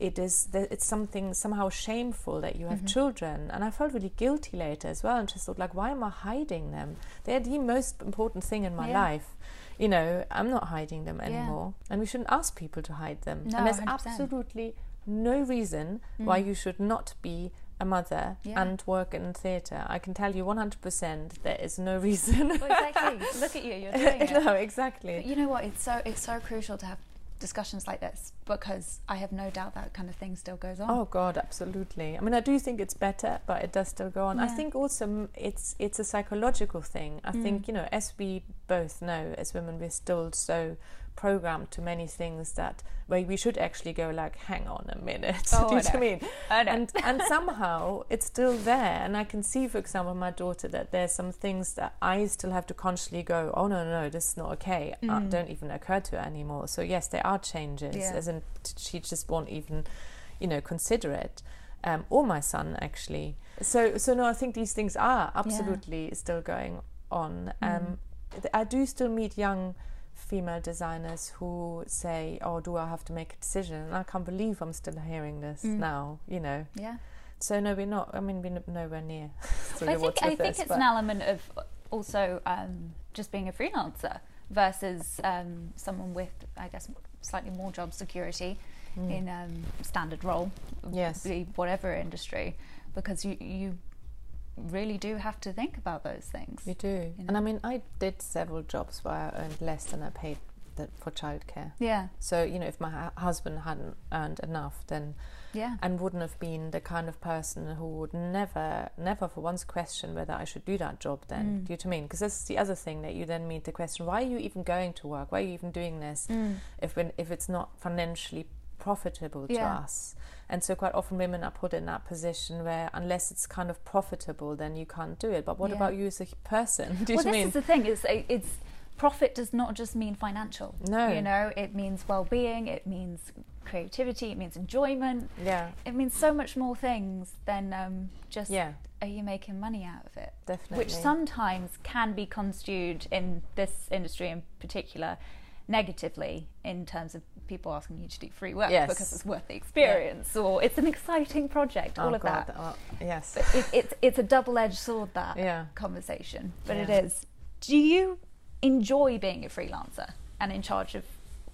it is that it's something somehow shameful that you have Mhm. children and i felt really guilty later as well and just thought like why am i hiding them they're the most important thing in my Yeah. life you know i'm not hiding them Yeah. anymore and we shouldn't ask people to hide them No, and there's 100%. absolutely no reason why Mm. you should not be a mother Yeah. and work in theatre i can tell you 100% there is no reason Well, exactly. Look at you. You're doing it. no exactly But you know what? It's so it's so crucial to have discussions like this because I have no doubt that kind of thing still goes on. Oh God, absolutely. I mean, I do think it's better, but it does still go on. I think also it's it's a psychological thing. I Mm. think you know, as we both know, as women, we're still so programmed to many things that where we should actually go like, hang on a minute. Oh, do you know what I mean? I know. And and somehow it's still there. And I can see, for example, my daughter that there's some things that I still have to consciously go, oh no, no, no this is not okay. Uh, Mm. don't even occur to her anymore. So yes, there are changes. Yeah. As in, she just won't even, you know, consider it. Um, or my son actually. So so no, I think these things are absolutely still going on. Mm. Um, I do still meet young female designers who say, "Oh, do I have to make a decision?" And I can't believe I'm still hearing this Mm. now. You know. yeah. So no, we're not. I mean, we're nowhere near. So I think I think us, it's an element of also um, just being a freelancer versus um, someone with, I guess, slightly more job security Mm. in um, standard role, Yes. whatever industry, because you you really do have to think about those things. We do. you And. I mean, I did several jobs where I earned less than I paid for childcare. Yeah, So you know, if my hu- husband hadn't earned enough, then yeah, and wouldn't have been the kind of person who would never, never for once question whether I should do that job. Then, Mm. do you know what I mean? Because that's the other thing that you then meet the question: Why are you even going to work? Why are you even doing this? Mm. if when, if it's not financially profitable to us. And so quite often women are put in that position where unless it's kind of profitable, then you can't do it. But what Yeah. about you as a person? Do you well, this mean? is the thing. It's it's profit does not just mean financial. No. you know, it means well-being. It means creativity. It means enjoyment. yeah, It means so much more things than um, just yeah, are you making money out of it? definitely. Which sometimes can be construed in this industry in particular negatively in terms of people asking you to do free work Yes. because it's worth the experience or it's an exciting project, all oh of God, that. oh, yes, But it, it's it's a double-edged sword that yeah. conversation, but Yeah. it is. Do you enjoy being a freelancer and in charge of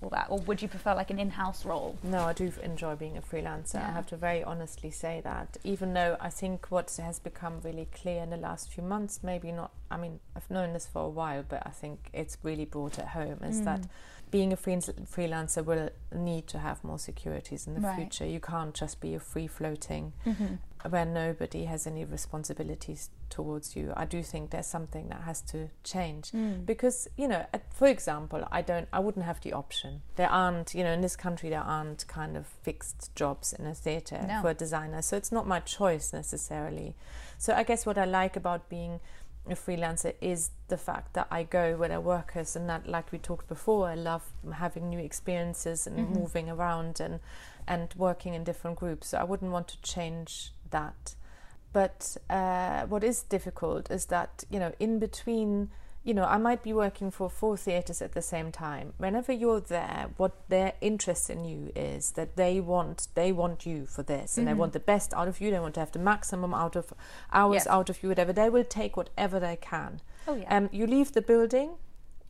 all that, or would you prefer like an in-house role? No, I do enjoy being a freelancer. I have to very honestly say that. Even though I think what has become really clear in the last few months, maybe not, I mean, I've known this for a while, but I think it's really brought it home is that Mm. being a free- freelancer will need to have more securities in the Right. future. You can't just be a free floating Mm-hmm. where nobody has any responsibilities towards you. I do think there's something that has to change Mm. because you know for example i don't i wouldn't have the option there aren't you know in this country there aren't kind of fixed jobs in a theater No. for a designer so it's not my choice necessarily so i guess what i like about being a freelancer is the fact that I go where there are workers and that like we talked before I love having new experiences and Mhm. moving around and and working in different groups so I wouldn't want to change that but uh, what is difficult is that you know in between you know i might be working for four theaters at the same time whenever you're there what their interest in you is that they want they want you for this and they Mhm. want the best out of you they want to have the maximum out of hours Yes. out of you whatever they will take whatever they can Oh yeah. um, you leave the building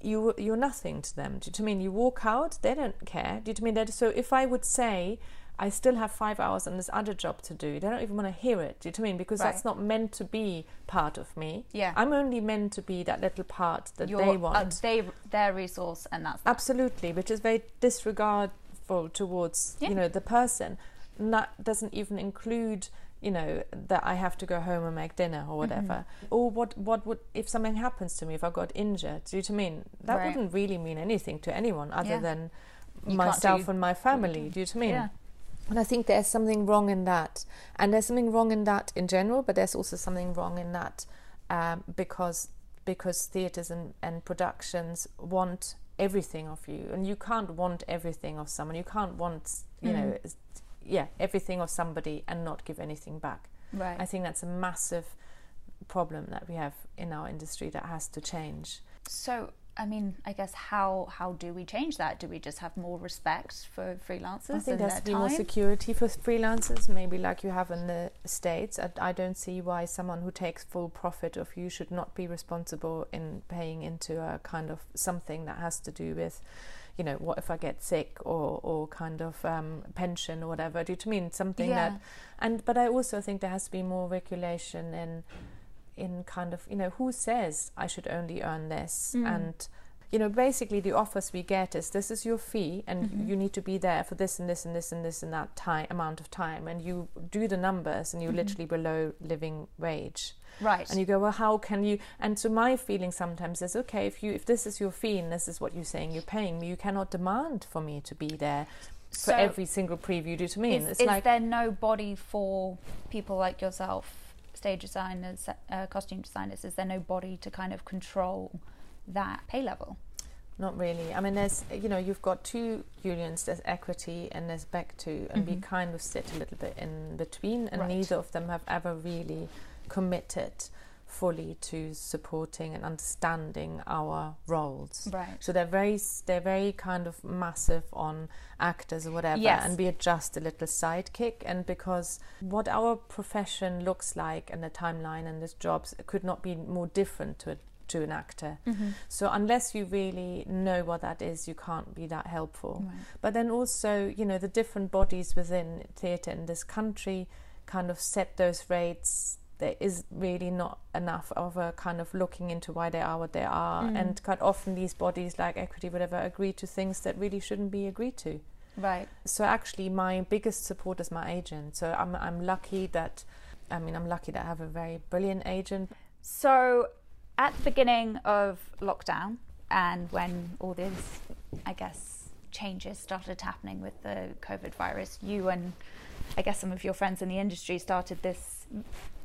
you you're nothing to them. Do you know I mean? You walk out, they don't care. Do you know I mean? That- So if I would say I still have five hours on this other job to do, they don't even want to hear it. Do you know what I mean? Because that's not meant to be part of me. yeah. I'm only meant to be that little part that You're, they uh, want. they their resource, and that's Absolutely, which is very disregardful towards Yeah. you know the person. And that doesn't even include you know that I have to go home and make dinner or whatever. Mm-hmm. Or what what would if something happens to me if I got injured? Do you know what I mean? That Right. wouldn't really mean anything to anyone other Yeah. than You myself and my family. Do you know what I mean? Yeah. And I think there's something wrong in that. And there's something wrong in that in general, but there's also something wrong in that um, because because theatres and, and productions want everything of you. And you can't want everything of someone. You can't want, you know, Mm. s- yeah, everything of somebody and not give anything back. Right. I think that's a massive problem that we have in our industry that has to change. So, I mean, I guess how how do we change that? Do we just have more respect for freelancers I think there's their to be more security for freelancers, maybe like you have in the States. I, I don't see why someone who takes full profit of you should not be responsible in paying into a kind of something that has to do with, you know, what if I get sick or, or kind of um, pension or whatever. Do you mean? Something Yeah. that, and but I also think there has to be more regulation in, in kind of, you know, who says I should only earn this Mm. and you know, basically the offers we get is this is your fee and Mhm. you need to be there for this and this and this and this and that time amount of time and you do the numbers and you're Mhm. literally below living wage Right. and you go well how can you and so my feeling sometimes is okay if you if this is your fee and this is what you're saying you're paying me you cannot demand for me to be there for So every single preview do you what I mean is, it's is like there no body for people like yourself, stage designers, uh, costume designers? Is there no body to kind of control that pay level? Not really. I mean, there's you know you've got two unions. There's Equity and there's Bectu, and we Mhm. kind of sit a little bit in between, and Right. neither of them have ever really committed fully to supporting and understanding our roles. Right. So they're very they're very kind of massive on actors or whatever, Yes. and we are just a little sidekick. And because what our profession looks like and the timeline and the jobs could not be more different to a, to an actor. Mm-hmm. So unless you really know what that is, you can't be that helpful. Right. But then also, you know, the different bodies within theatre in this country kind of set those rates. There is really not enough of a kind of looking into why they are what they are, Mm. and quite often these bodies like equity, whatever, agree to things that really shouldn't be agreed to. Right. So actually, my biggest support is my agent. So I'm I'm lucky that, I mean, I'm lucky that I have a very brilliant agent. So, at the beginning of lockdown, and when all these, I guess, changes started happening with the COVID virus, you and I guess some of your friends in the industry started this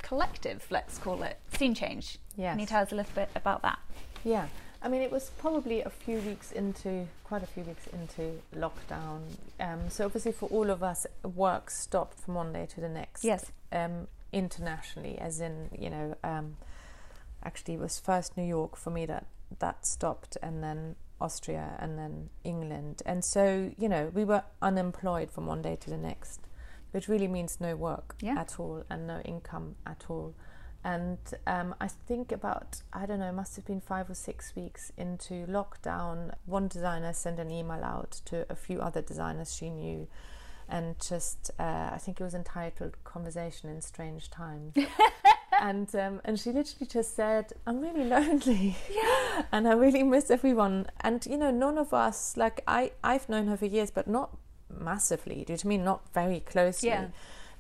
collective, let's call it, scene change. Yes. Can you tell us a little bit about that? Yeah, I mean, it was probably a few weeks into, quite a few weeks into lockdown. Um, so obviously, for all of us, work stopped from one day to the next. Yes. Um, internationally, as in, you know, um, actually, it was first New York for me that that stopped, and then Austria, and then England, and so you know, we were unemployed from one day to the next, which really means no work Yeah. at all and no income at all and um, I think about I don't know, it must have been five or six weeks into lockdown. One designer sent an email out to a few other designers she knew, and just uh, I think it was entitled "Conversation in Strange Times." and um, and she literally just said, "I'm really lonely, and I really miss everyone." And you know, none of us like I I've known her for years, but not massively. Do you know I mean? Not very closely. Yeah.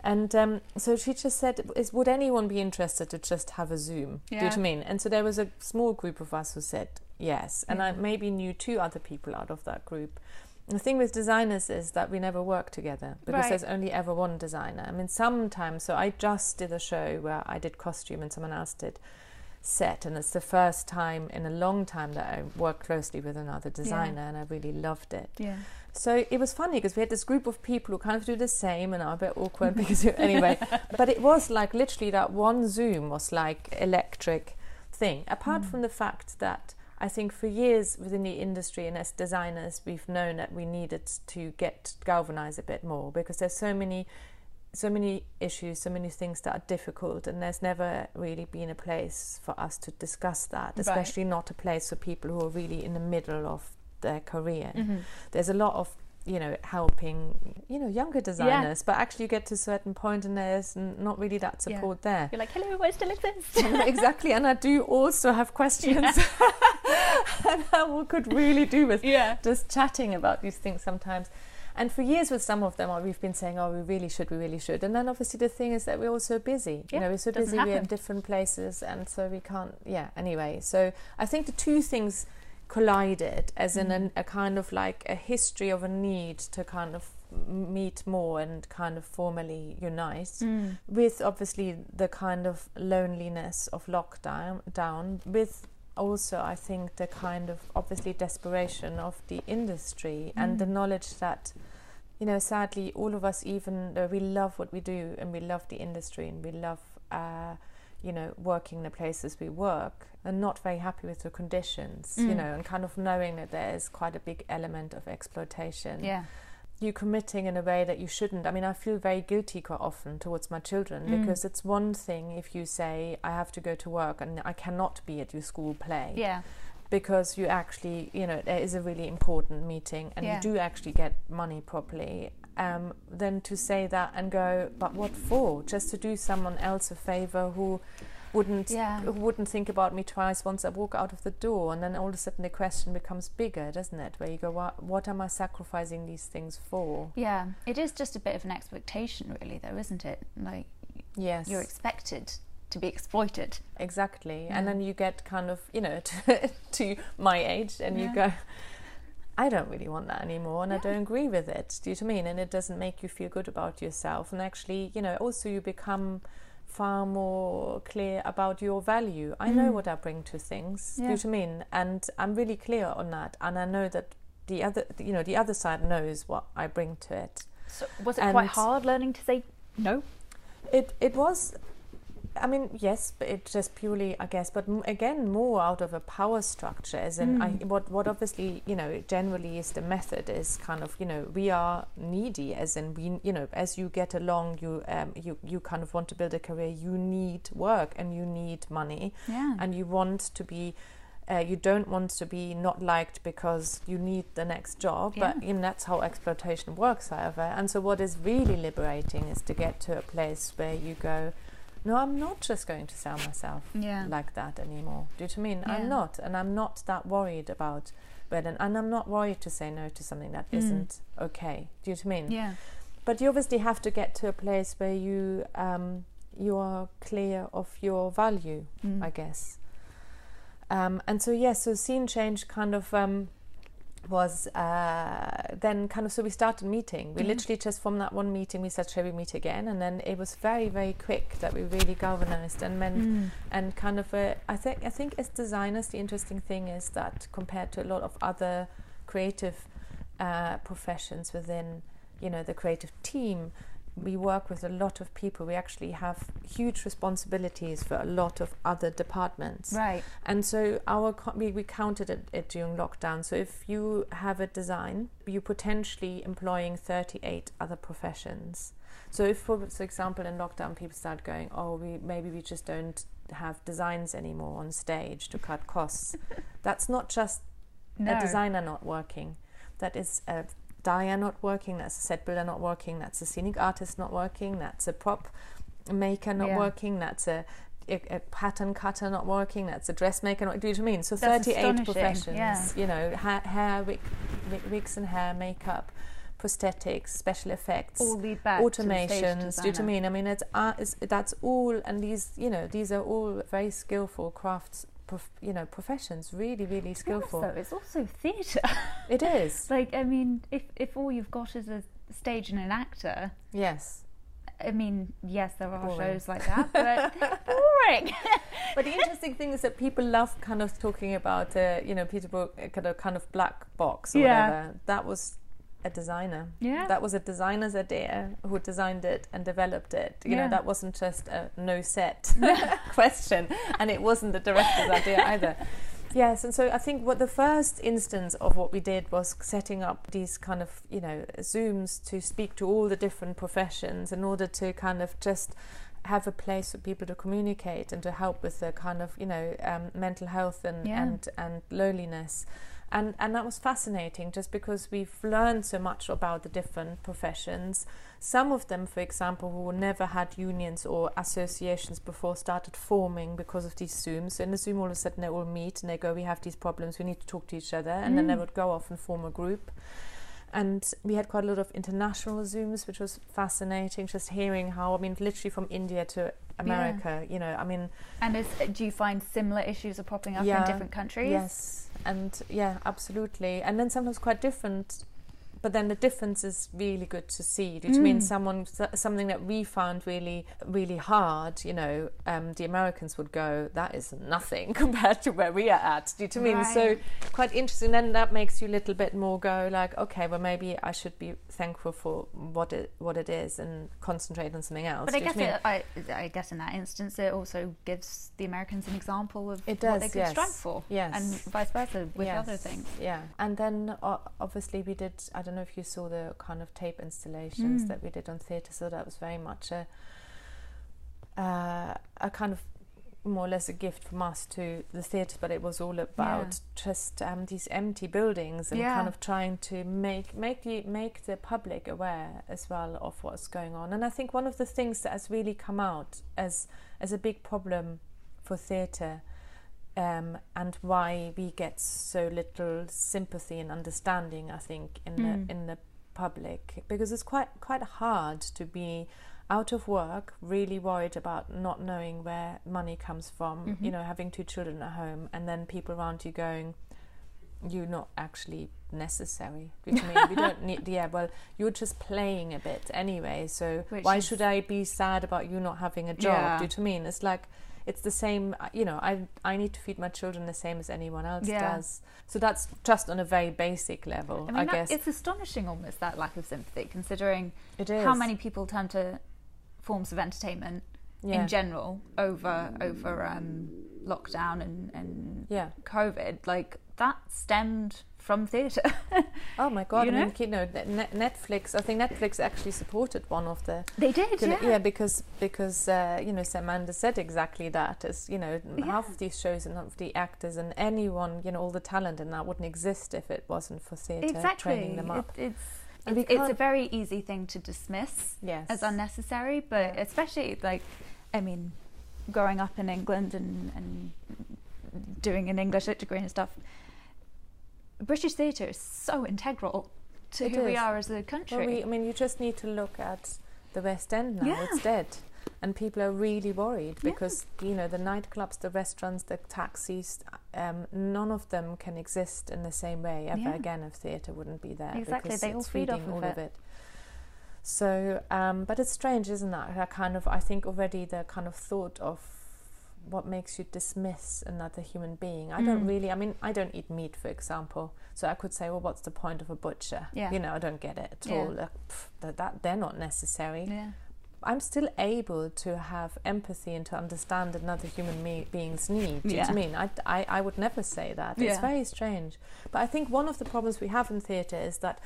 And um, so she just said, "Is would anyone be interested to just have a Zoom?" Yeah. Do you know I mean? And so there was a small group of us who said yes, and I maybe knew two other people out of that group. The thing with designers is that we never work together because Right. there's only ever one designer. I mean, sometimes. So I just did a show where I did costume and someone else did set, and it's the first time in a long time that I worked closely with another designer, and I really loved it. Yeah. So it was funny because we had this group of people who kind of do the same and are a bit awkward because anyway, but it was like literally that one Zoom was like electric thing. Apart Mm. from the fact that I think for years within the industry and as designers we've known that we needed to get galvanized a bit more because there's so many so many issues, so many things that are difficult, and there's never really been a place for us to discuss that, Right. especially not a place for people who are really in the middle of their career Mm-hmm. there's a lot of you know helping you know younger designers but actually you get to a certain point and there's not really that Yeah. support there You're like, hello, I still exist. exactly and i do also have questions and i could really do with yeah. just chatting about these things sometimes and for years with some of them uh, we've been saying oh we really should we really should. And then obviously the thing is that we're all so busy Yeah, you know we're so busy we're in different places and so we can't yeah anyway. So i think the two things collided as in a, a kind of like a history of a need to kind of meet more and kind of formally unite Mm. with obviously the kind of loneliness of lockdown down with also i think the kind of obviously desperation of the industry and the Mm. knowledge that you know sadly all of us even though we love what we do and we love the industry and we love uh, you know working in the places we work and not very happy with the conditions you Mm. know and kind of knowing that there is quite a big element of exploitation Yeah. You committing in a way that you shouldn't. I mean, I feel very guilty quite often towards my children Mm. because it's one thing if you say, I have to go to work and I cannot be at your school play Yeah. because you actually, you know, there is a really important meeting and Yeah. you do actually get money properly. Um, then to say that and go, but what for? Just to do someone else a favor who wouldn't Yeah. wouldn't think about me twice once I walk out of the door, and then all of a sudden the question becomes bigger, doesn't it? Where you go, what, what am I sacrificing these things for? Yeah. It is just a bit of an expectation, really, though, isn't it? Like Yes, you're expected to be exploited. exactly. Yeah. And then you get kind of, you know, to, to my age, and you go, I don't really want that anymore, and I don't agree with it. Do you know what I mean? And it doesn't make you feel good about yourself. And actually, you know, also you become far more clear about your value. I know Mm. what I bring to things. Do you know what I mean? And I'm really clear on that. And I know that the other, you know, the other side knows what I bring to it. So was it And- quite hard learning to say no? It it was. I mean, yes, but it just purely, I guess, but m- again, more out of a power structure, as in, I, Mm. what what obviously, you know, generally is the method is kind of, you know, we are needy, as in we, you know, as you get along, you um, you you kind of want to build a career, you need work and you need money, Yeah. and you want to be. Uh, you don't want to be not liked because you need the next job, but Yeah. know, that's how exploitation works, however. And so, what is really liberating is to get to a place where you go, no, I'm not just going to sell myself yeah. like that anymore. Do you know what I mean? Yeah. I'm not, and I'm not that worried about whether, and I'm not worried to say no to something that Mm. not okay. Do you know what I mean? yeah. But you obviously have to get to a place where you um, you are clear of your value, Mm. I guess. Um, and so yes, so scene change kind of um, was uh, then kind of so we started meeting. We Yeah. literally just from that one meeting we said, shall we meet again? And then it was very very quick that we really galvanized and meant Mm. and kind of a, I think I think as designers the interesting thing is that compared to a lot of other creative uh, professions within you know the creative team we work with a lot of people we actually have huge responsibilities for a lot of other departments Right. and so our co- we, we counted it, it during lockdown. So if you have a design, you're potentially employing 38 other professions. So if, for, for example, in lockdown, people start going, oh, we maybe we just don't have designs anymore on stage to cut costs. That's not just No. a designer not working. That is a dyer not working. That's a set builder not working. That's a scenic artist not working. That's a prop maker not Yeah. working. That's a, a, a pattern cutter not working. That's a dressmaker not. Do you know what I mean? So That's thirty-eight professions. yeah. You know, ha- hair, wig, wig- wigs and hair, makeup, prosthetics, special effects All lead back to the stage automations. Do you know what I mean? I mean, it's, uh, it's that's all, and these, you know, these are all very skillful crafts. Prof, you know, professions really, really skillful. So it's also theatre. It is, like, I mean, if if all you've got is a stage and an actor, yes. I mean, yes, there are Boring. shows like that, but boring. But the interesting thing is that people love kind of talking about, uh, you know, Peter Brook, uh, kind of kind of black box or Yeah. whatever. That was a designer. yeah. That was a designer's idea who designed it and developed it. You Yeah. know, that wasn't just a no set question, and it wasn't the director's idea either. Yes, and so I think what the first instance of what we did was setting up these kind of, you know, Zooms to speak to all the different professions in order to kind of just have a place for people to communicate and to help with the kind of, you know, um, mental health and, Yeah. and, and loneliness. And, and that was fascinating just because we've learned so much about the different professions. Some of them, for example, who never had unions or associations before, started forming because of these Zooms. So in the Zoom, all of a sudden they all meet and they go, We have these problems, we need to talk to each other. And then they Mm. would go off and form a group. And we had quite a lot of international Zooms, which was fascinating, just hearing how, I mean, literally from India to America. You know, I mean, And is, do you find similar issues are popping up Yeah, in different countries? Yes, and yeah, absolutely. And then sometimes quite different, but then the difference is really good to see. Do you mean Mm. someone something that we found really really hard? You know, um, the Americans would go, "That is nothing compared to where we are at." Do you mean? So quite interesting. Then that makes you a little bit more go like, okay, well maybe I should be thankful for what it what it is and concentrate on something else. But I you guess mean? it, I, I guess in that instance, it also gives the Americans an example of It what they does, could yes. strive for, Yes. and vice versa with Yes, other things. Yeah, and then uh, obviously we did. I don't know if you saw the kind of tape installations Mm. that we did on theatre. So that was very much a uh, a kind of more or less a gift from us to the theatre, but it was all about just um, these empty buildings and Yeah. kind of trying to make make the make the public aware as well of what's going on. And I think one of the things that has really come out as as a big problem for theatre um, and why we get so little sympathy and understanding, I think, in Mm. the in the public, because it's quite quite hard to be out of work, really worried about not knowing where money comes from. Mhm. You know, having two children at home, and then people around you going, "You're not actually necessary." You I mean? We don't need. Yeah, well, you're just playing a bit anyway. So Which why is- should I be sad about you not having a job? Yeah. Do you know I mean? It's like it's the same uh, you know i i need to feed my children the same as anyone else Yeah. does so that's just on a very basic level I i, mean, that, guess it's astonishing almost that lack of sympathy, considering it is how many people turn to forms of entertainment yeah in general over over um, lockdown and, and yeah COVID. Like that stemmed from theatre. oh my god You i know? mean you know netflix i think netflix actually supported one of the they did, know, yeah. because because uh, you know Samantha said exactly that as you know Yeah. half of these shows and half of the actors and anyone you know all the talent and that wouldn't exist if it wasn't for theatre exactly. training them up It, it's it's, it's a very easy thing to dismiss yes as unnecessary, but Yeah. especially like, I mean, growing up in England and, and doing an English lit degree and stuff, British theatre is so integral to It who we are as a country. Well, we, I mean, you just need to look at the West End now. Yeah. It's dead. And people are really worried Yeah. because, you know, the nightclubs, the restaurants, the taxis, um, none of them can exist in the same way ever Yeah. again if theatre wouldn't be there. Exactly, because they all it's feed off feeding of all of it. it. So, um, but it's strange, isn't that? That kind of, I think already the kind of thought of what makes you dismiss another human being. I don't Mm. really, I mean, I don't eat meat, for example. So I could say, well, what's the point of a butcher? Yeah. You know, I don't get it at Yeah. all. Like, pff, that, that they're not necessary. yeah. I'm still able to have empathy and to understand another human me- being's need. Do you know what I mean? I, I, I would never say that. Yeah. It's very strange. But I think one of the problems we have in theatre is that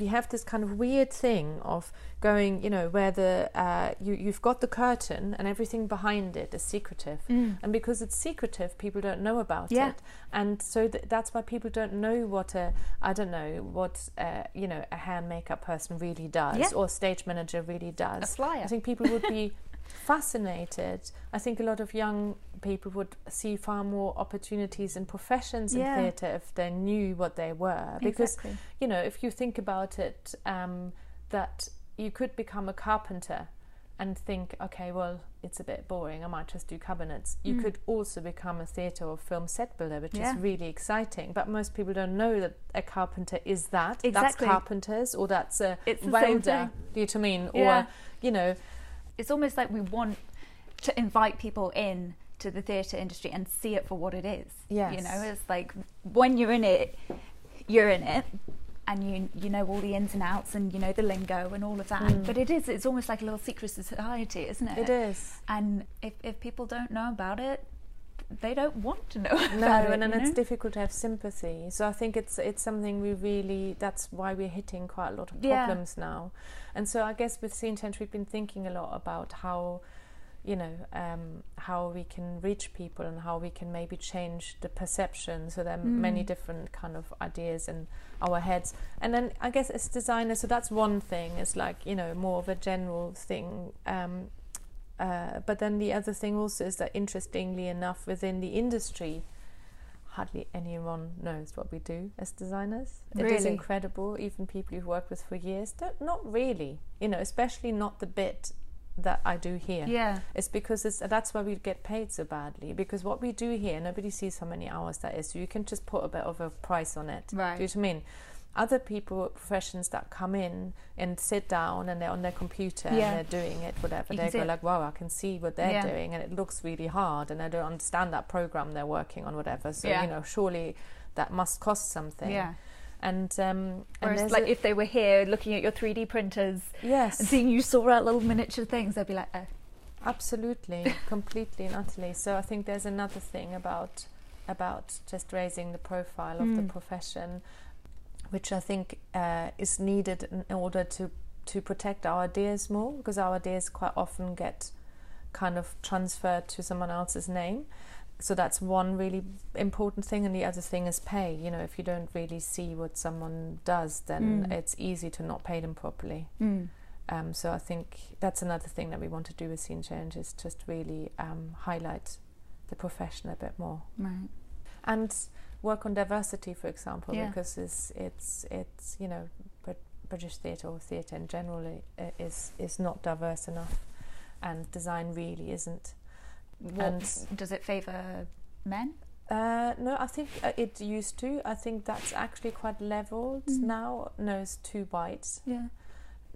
we have this kind of weird thing of going, you know, where the uh, you you've got the curtain and everything behind it is secretive, Mm. and because it's secretive, people don't know about Yeah. it, and so th- that's why people don't know what a I don't know what uh, you know a hair makeup person really does Yeah. or a stage manager really does. A flyer. I think people would be fascinated. I think a lot of young people would see far more opportunities in professions Yeah. in theatre if they knew what they were. Because Exactly. you know, if you think about it, um, that you could become a carpenter and think, okay, well, it's a bit boring. I might just do cabinets. You Mm. could also become a theatre or film set builder, which Yeah. is really exciting. But most people don't know that a carpenter is that. Exactly. That's carpenters, or that's a It's welder. Do you know what I mean? Yeah. Or you know, it's almost like we want to invite people in to the theatre industry and see it for what it is. Yeah, You know, it's like when you're in it, you're in it. And you you know all the ins and outs and you know the lingo and all of that. Mm. But it is it's almost like a little secret society, isn't it? it is. And if, if people don't know about it, they don't want to know about No, it. and it's know? difficult to have sympathy. So I think it's it's something we really. That's why we're hitting quite a lot of Yeah. problems now. And so I guess with Scene Change, we've been thinking a lot about how, you know, um, how we can reach people and how we can maybe change the perception. So there are many Mm. different kind of ideas in our heads. And then I guess as designers, so that's one thing. It's like you know more of a general thing. Um, uh, but then the other thing also is that interestingly enough, within the industry, hardly anyone knows what we do as designers. It is incredible. Even people you've worked with for years, don't, not really. You know, especially not the bit that I do here. Yeah. It's because it's that's why we get paid so badly. Because what we do here, nobody sees how many hours that is. So you can just put a bit of a price on it. Right. Do you know what I mean? Other people, professions that come in and sit down and they're on their computer Yeah. and they're doing it, whatever. You they go like, "Wow, I can see what they're Yeah. doing, and it looks really hard, and I don't understand that program they're working on, whatever." So Yeah. you know, surely that must cost something. Yeah. And um, Whereas, there's like, a- if they were here looking at your 3D printers yes, and seeing you sort out little miniature things, they'd be like, oh, Absolutely, completely and utterly. So I think there's another thing about about just raising the profile of the Mm. profession, which I think uh, is needed in order to to protect our ideas more, because our ideas quite often get kind of transferred to someone else's name. So that's one really important thing, and the other thing is pay. You know, if you don't really see what someone does, then Mm. it's easy to not pay them properly. mm. Um, so I think that's another thing that we want to do with Scene Change is just really um, highlight the profession a bit more right. and work on diversity, for example, Yeah. because it's it's it's you know British theatre or theatre in general is is not diverse enough, and design really isn't. What, And- does it favour men? Uh, no, I think uh, it used to. I think that's actually quite leveled Mm. now. No, it's too white. Yeah.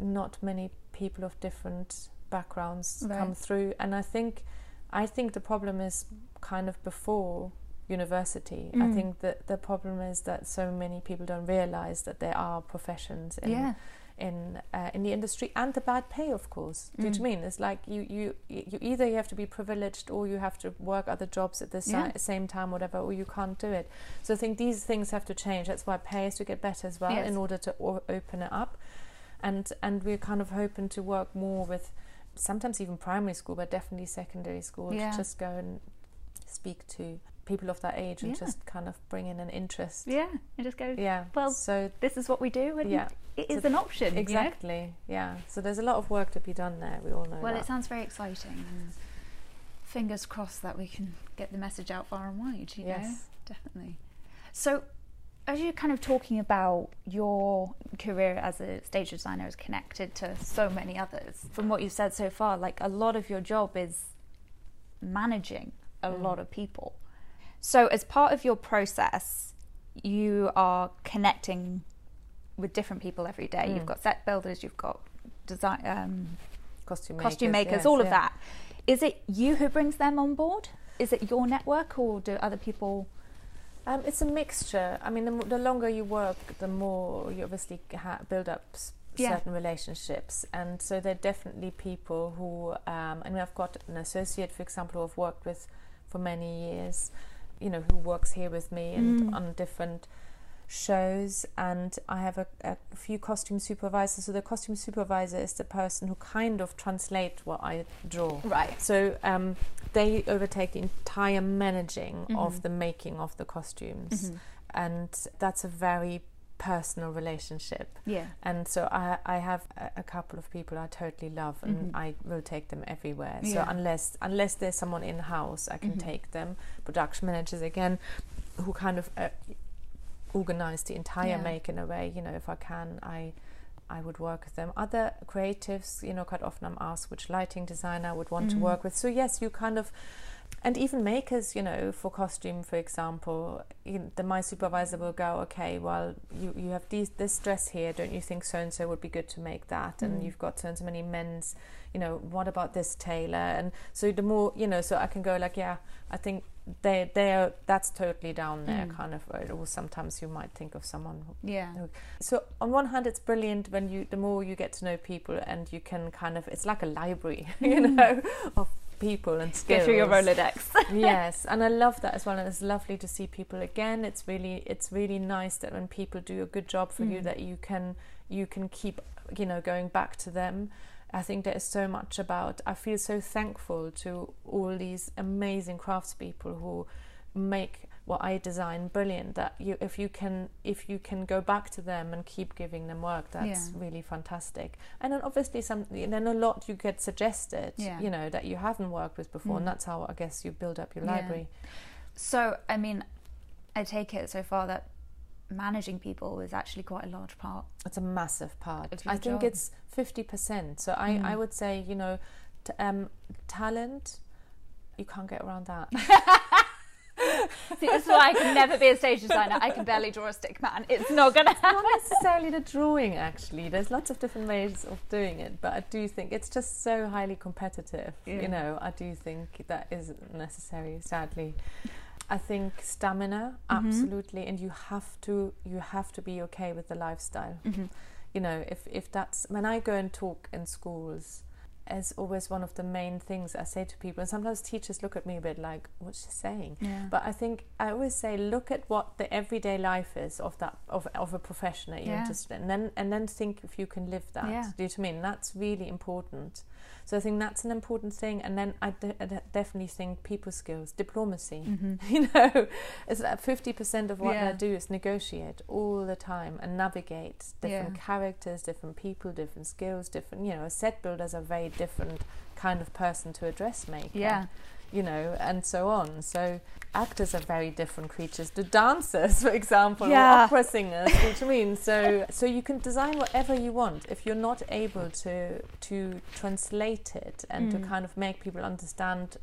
not many people of different backgrounds Right. come through and i think i think the problem is kind of before university i Mm. think that the problem is that so many people don't realize that there are professions in yeah. In uh, in the industry and the bad pay of course do you Mm. i mean it's like you you you either you have to be privileged or you have to work other jobs at the si- same time whatever or you can't do it so i think these things have to change that's why pay has to get better as well Yes. in order to o- open it up and and we're kind of hoping to work more with sometimes even primary school but definitely secondary school Yeah. to just go and speak to people of that age and Yeah. just kind of bring in an interest Yeah. And just go, yeah Well, so this is what we do, and Yeah. it is So- an option. you know? exactly yeah so there's a lot of work to be done there we all know Well, that. it sounds very exciting. And fingers crossed that we can get the message out far and wide, you know? Yes. Definitely. So, as you're kind of talking about your career as a stage designer is connected to so many others, from what you've said so far, like a lot of your job is managing a Mm. lot of people. So, as part of your process, you are connecting with different people every day. Mm. You've got set builders, you've got design, um, costume costume makers, yes, all of yeah. that. Is it you who brings them on board? Is it your network, or do other people? Um, it's a mixture. I mean, the, the longer you work, the more you obviously ha- build up Yeah. certain relationships. And so there are definitely people who, um, I mean, I've got an associate, for example, who I've worked with for many years, you know, who works here with me and Mm. on different shows. And I have a, a few costume supervisors. So the costume supervisor is the person who kind of translate what I draw. Right. So um, they overtake the entire managing Mhm. of the making of the costumes, Mhm. and that's a very personal relationship. Yeah. And so I, I have a, a couple of people I totally love, and Mhm. I will take them everywhere. So unless unless there's someone in house, I can Mhm. take them. Production managers again, who kind of uh, organize the entire Yeah. make in a way. You know, if I can, I. I would work with them. Other creatives, you know, quite often I'm asked which lighting designer I would want Mhm. to work with. So yes, you kind of, and even makers, you know, for costume, for example, you, the my supervisor will go, okay, well, you you have these this dress here. Don't you think so and so would be good to make that? And Mm. you've got so and so many men's, you know, what about this tailor? And so the more, you know, so I can go like, yeah, I think they they are that's totally down there, Mm. kind of. Or sometimes you might think of someone Yeah. so on one hand, it's brilliant when you the more you get to know people and you can kind of it's like a library, you know, of people and skills. Go through your Rolodex. yes, and I love that as well. And it's lovely to see people again. It's really it's really nice that when people do a good job for you, Mm. that you can you can keep you know going back to them. I think there is so much about. I feel so thankful to all these amazing craftspeople who make what I design brilliant. That you, if you can, if you can go back to them and keep giving them work, that's Yeah. really fantastic. And then obviously, some then a lot you get suggested, Yeah. you know, that you haven't worked with before, Mm. and that's how I guess you build up your Yeah. library. So, I mean, I take it so far that managing people is actually quite a large part. It's a massive part. I think it's fifty percent. So I, Mm. I would say, you know, t- um, talent, you can't get around that. See, this is why I can never be a stage designer. I can barely draw a stick man. It's not gonna happen. Not necessarily the drawing, actually. There's lots of different ways of doing it, but I do think it's just so highly competitive. Yeah. You know, I do think that isn't necessary, sadly. I think stamina, Mm-hmm. absolutely, and you have to you have to be okay with the lifestyle. Mm-hmm. You know, if if that's when I go and talk in schools, as always one of the main things I say to people, and sometimes teachers look at me a bit like, "What's she saying?" Yeah. But I think I always say, look at what the everyday life is of that of, of a profession that you're Yeah. interested in, and then and then think if you can live that. Yeah. Do you know what I mean? That's really important. So I think that's an important thing, and then I, de- I de- definitely think people skills, diplomacy. You know, it's like fifty percent of what Mm-hmm. Yeah. I do is negotiate all the time and navigate different Yeah. characters, different people, different skills, different. You know, a set builder's a very different kind of person to a dressmaker Yeah. you know, and so on. So actors are very different creatures to dancers, for example, Yeah. or opera singers. you know what I mean? So so you can design whatever you want if you're not able to to translate it and to Mm. kind of make people understand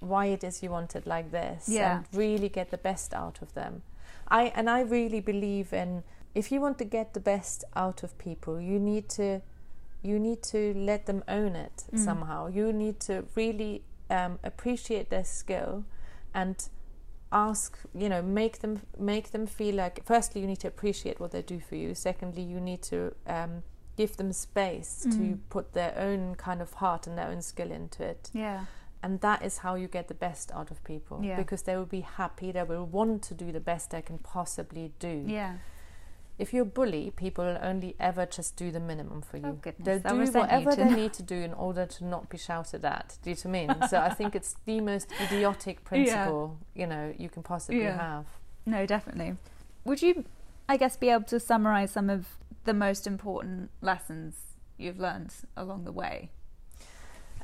why it is you want it like this Yeah. and really get the best out of them. I and I really believe in if you want to get the best out of people, you need to you need to let them own it Mm. somehow. You need to really um, appreciate their skill and ask you know make them make them feel like firstly you need to appreciate what they do for you secondly you need to um, give them space to Mm. put their own kind of heart and their own skill into it Yeah. and that is how you get the best out of people Yeah. because they will be happy they will want to do the best they can possibly do Yeah. If you're a bully, people will only ever just do the minimum for you. Oh, goodness, They'll they'll do whatever they know. need to do in order to not be shouted at. Do you know what I mean? so I think it's the most idiotic principle you know you can possibly Yeah. have. No, definitely. Would you, I guess, be able to summarize some of the most important lessons you've learned along the way?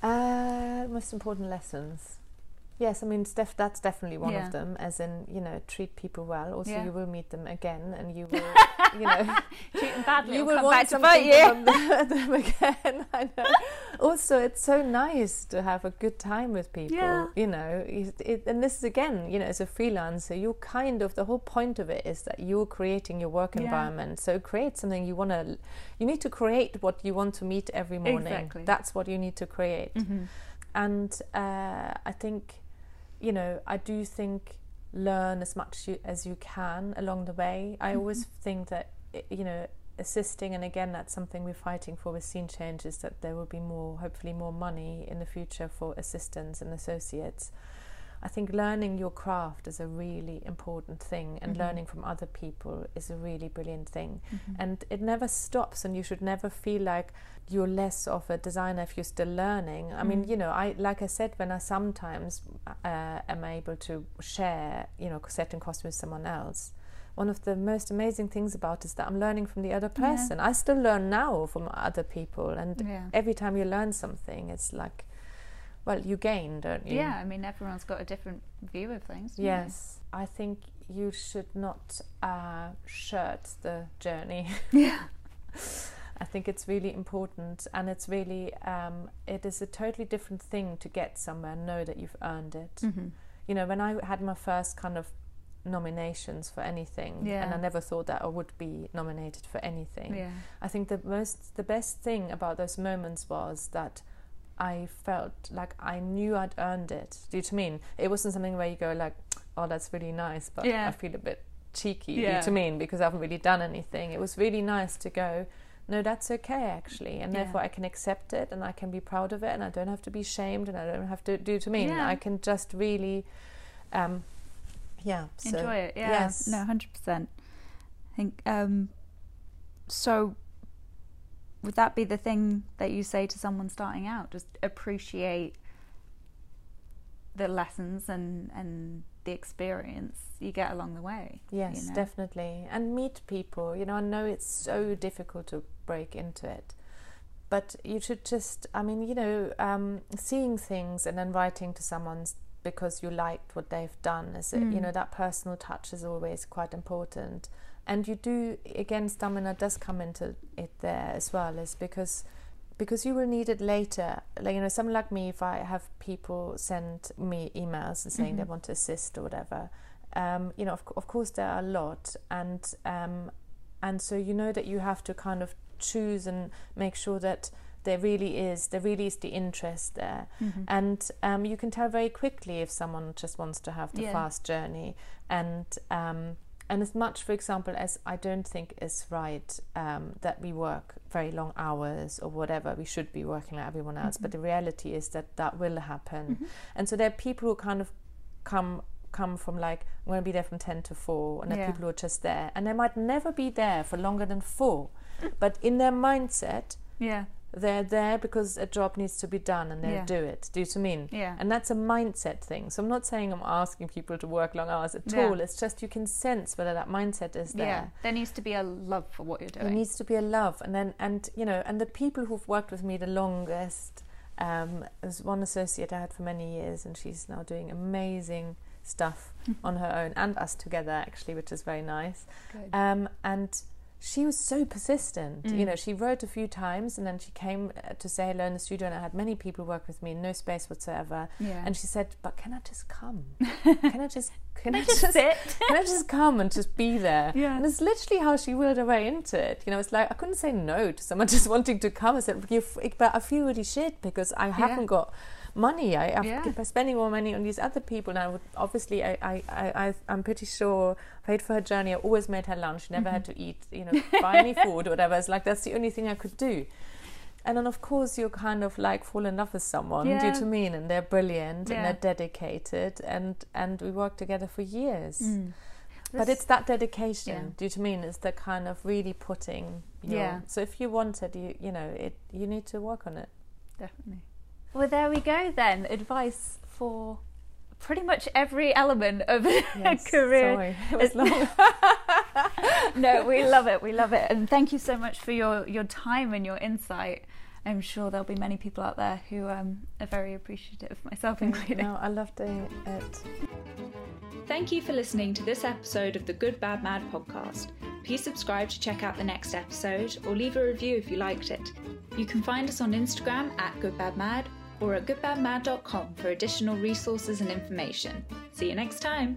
Uh, most important lessons. Yes, I mean def- that's definitely one Yeah. of them. As in, you know, treat people well. Also, Yeah. you will meet them again, and you will, you know, Treat them badly, you will want something from them, them again. I know. Also, it's so nice to have a good time with people. Yeah. You know, it, it, and this is again, you know, as a freelancer, you kind of the whole point of it is that you're creating your work Yeah. environment. So create something you want to. You need to create what you want to meet every morning. Exactly. That's what you need to create Mm-hmm. and uh, I think, you know, I do think learn as much you, as you can along the way. I mm-hmm. always think that, eh, you know, assisting, and again, that's something we're fighting for with scene changes, that there will be more, hopefully, more money in the future for assistants and associates. I think learning your craft is a really important thing, and Mhm. learning from other people is a really brilliant thing Mm-hmm. and it never stops and you should never feel like you're less of a designer if you're still learning i mean Mm. you know i like i said when i sometimes uh, am able to share you know certain costumes with someone else one of the most amazing things about it is that i'm learning from the other Yeah. person i still learn now from other people and Yeah. every time you learn something it's like well you gain don't you Yeah, I mean, everyone's got a different view of things. don't they? yes i think you should not uh, shirt the journey Yeah. I think it's really important, and it's really um, it is a totally different thing to get somewhere and know that you've earned it. Mm-hmm. You know, when I had my first kind of nominations for anything, and I never thought that I would be nominated for anything. Yeah. I think the most the best thing about those moments was that I felt like I knew I'd earned it. Do you know I mean? It wasn't something where you go like, "Oh, that's really nice," but Yeah. I feel a bit cheeky. Do you know I mean? Because I haven't really done anything. It was really nice to go. No, that's okay actually, and Yeah. therefore I can accept it and I can be proud of it, and I don't have to be shamed, and I don't have to do you know I mean. Yeah. I can just really, um, yeah, so, Enjoy it. Yeah. Yes, No, hundred percent. I think. Um, so, would that be the thing that you say to someone starting out? Just appreciate the lessons and and the experience you get along the way. Yes, you know? definitely. And meet people. You know, I know it's so difficult to break into it. But you should just, I mean, you know, um, seeing things and then writing to someone because you liked what they've done is, it- you Mm. know, that personal touch is always quite important. And you do, again, stamina does come into it there as well, is because because you will need it later. Like you know, someone like me, if I have people send me emails and saying mm-hmm. they want to assist or whatever, um, you know, of, of, course there are a lot, and um, and so you know that you have to kind of choose and make sure that there really is there really is the interest there mm-hmm. and um, you can tell very quickly if someone just wants to have the yeah. fast journey and um, and as much, for example, as I don't think is right um, that we work very long hours or whatever, we should be working like everyone else. Mm-hmm. But the reality is that that will happen, mm-hmm. and so there are people who kind of come come from like I'm going to be there from ten to four, and there are people who are just there, and they might never be there for longer than four, but in their mindset, yeah, they're there because a job needs to be done and they'll yeah. do it. Do you see what I mean? Yeah. And that's a mindset thing. So I'm not saying I'm asking people to work long hours at yeah. all. It's just you can sense whether that mindset is there. Yeah. There needs to be a love for what you're doing. There needs to be a love. And then and you know, and the people who've worked with me the longest, um, there's one associate I had for many years and she's now doing amazing stuff on her own and us together actually, which is very nice. Um, and she was so persistent. Mm. You know, she wrote a few times and then she came uh, to say hello in the studio, and I had many people work with me, no space whatsoever. Yeah. And she said, "But can I just come? can I just can I just sit? can I just come and just be there?" Yeah. And it's literally how she willed her way into it. You know, it's like I couldn't say no to someone just wanting to come. I said, "But I feel really shit because I haven't yeah. got." Money. I, yeah. by spending more money on these other people. And I would obviously, I, I, I, I'm pretty sure, paid for her journey. I always made her lunch. Never mm-hmm. had to eat, you know, buy any food or whatever. It's like that's the only thing I could do. And then of course you kind of like fall in love with someone. Yeah. Do you know I mean? And they're brilliant yeah. and they're dedicated, and and we worked together for years. Mm. But it's that dedication. Yeah. Do you know I mean? It's the kind of really putting. Your, yeah. So if you want it, you you know it. You need to work on it. Definitely. Well, there we go then. Advice for pretty much every element of yes, a career. Sorry, it was long. no, we love it. We love it, and thank you so much for your your time and your insight. I'm sure there'll be many people out there who um, are very appreciative, of myself included. No, I loved doing it. Thank you for listening to this episode of the Good Bad Mad podcast. Please subscribe to check out the next episode or leave a review if you liked it. You can find us on Instagram at goodbadmad or at goodbadmad.com for additional resources and information. See you next time!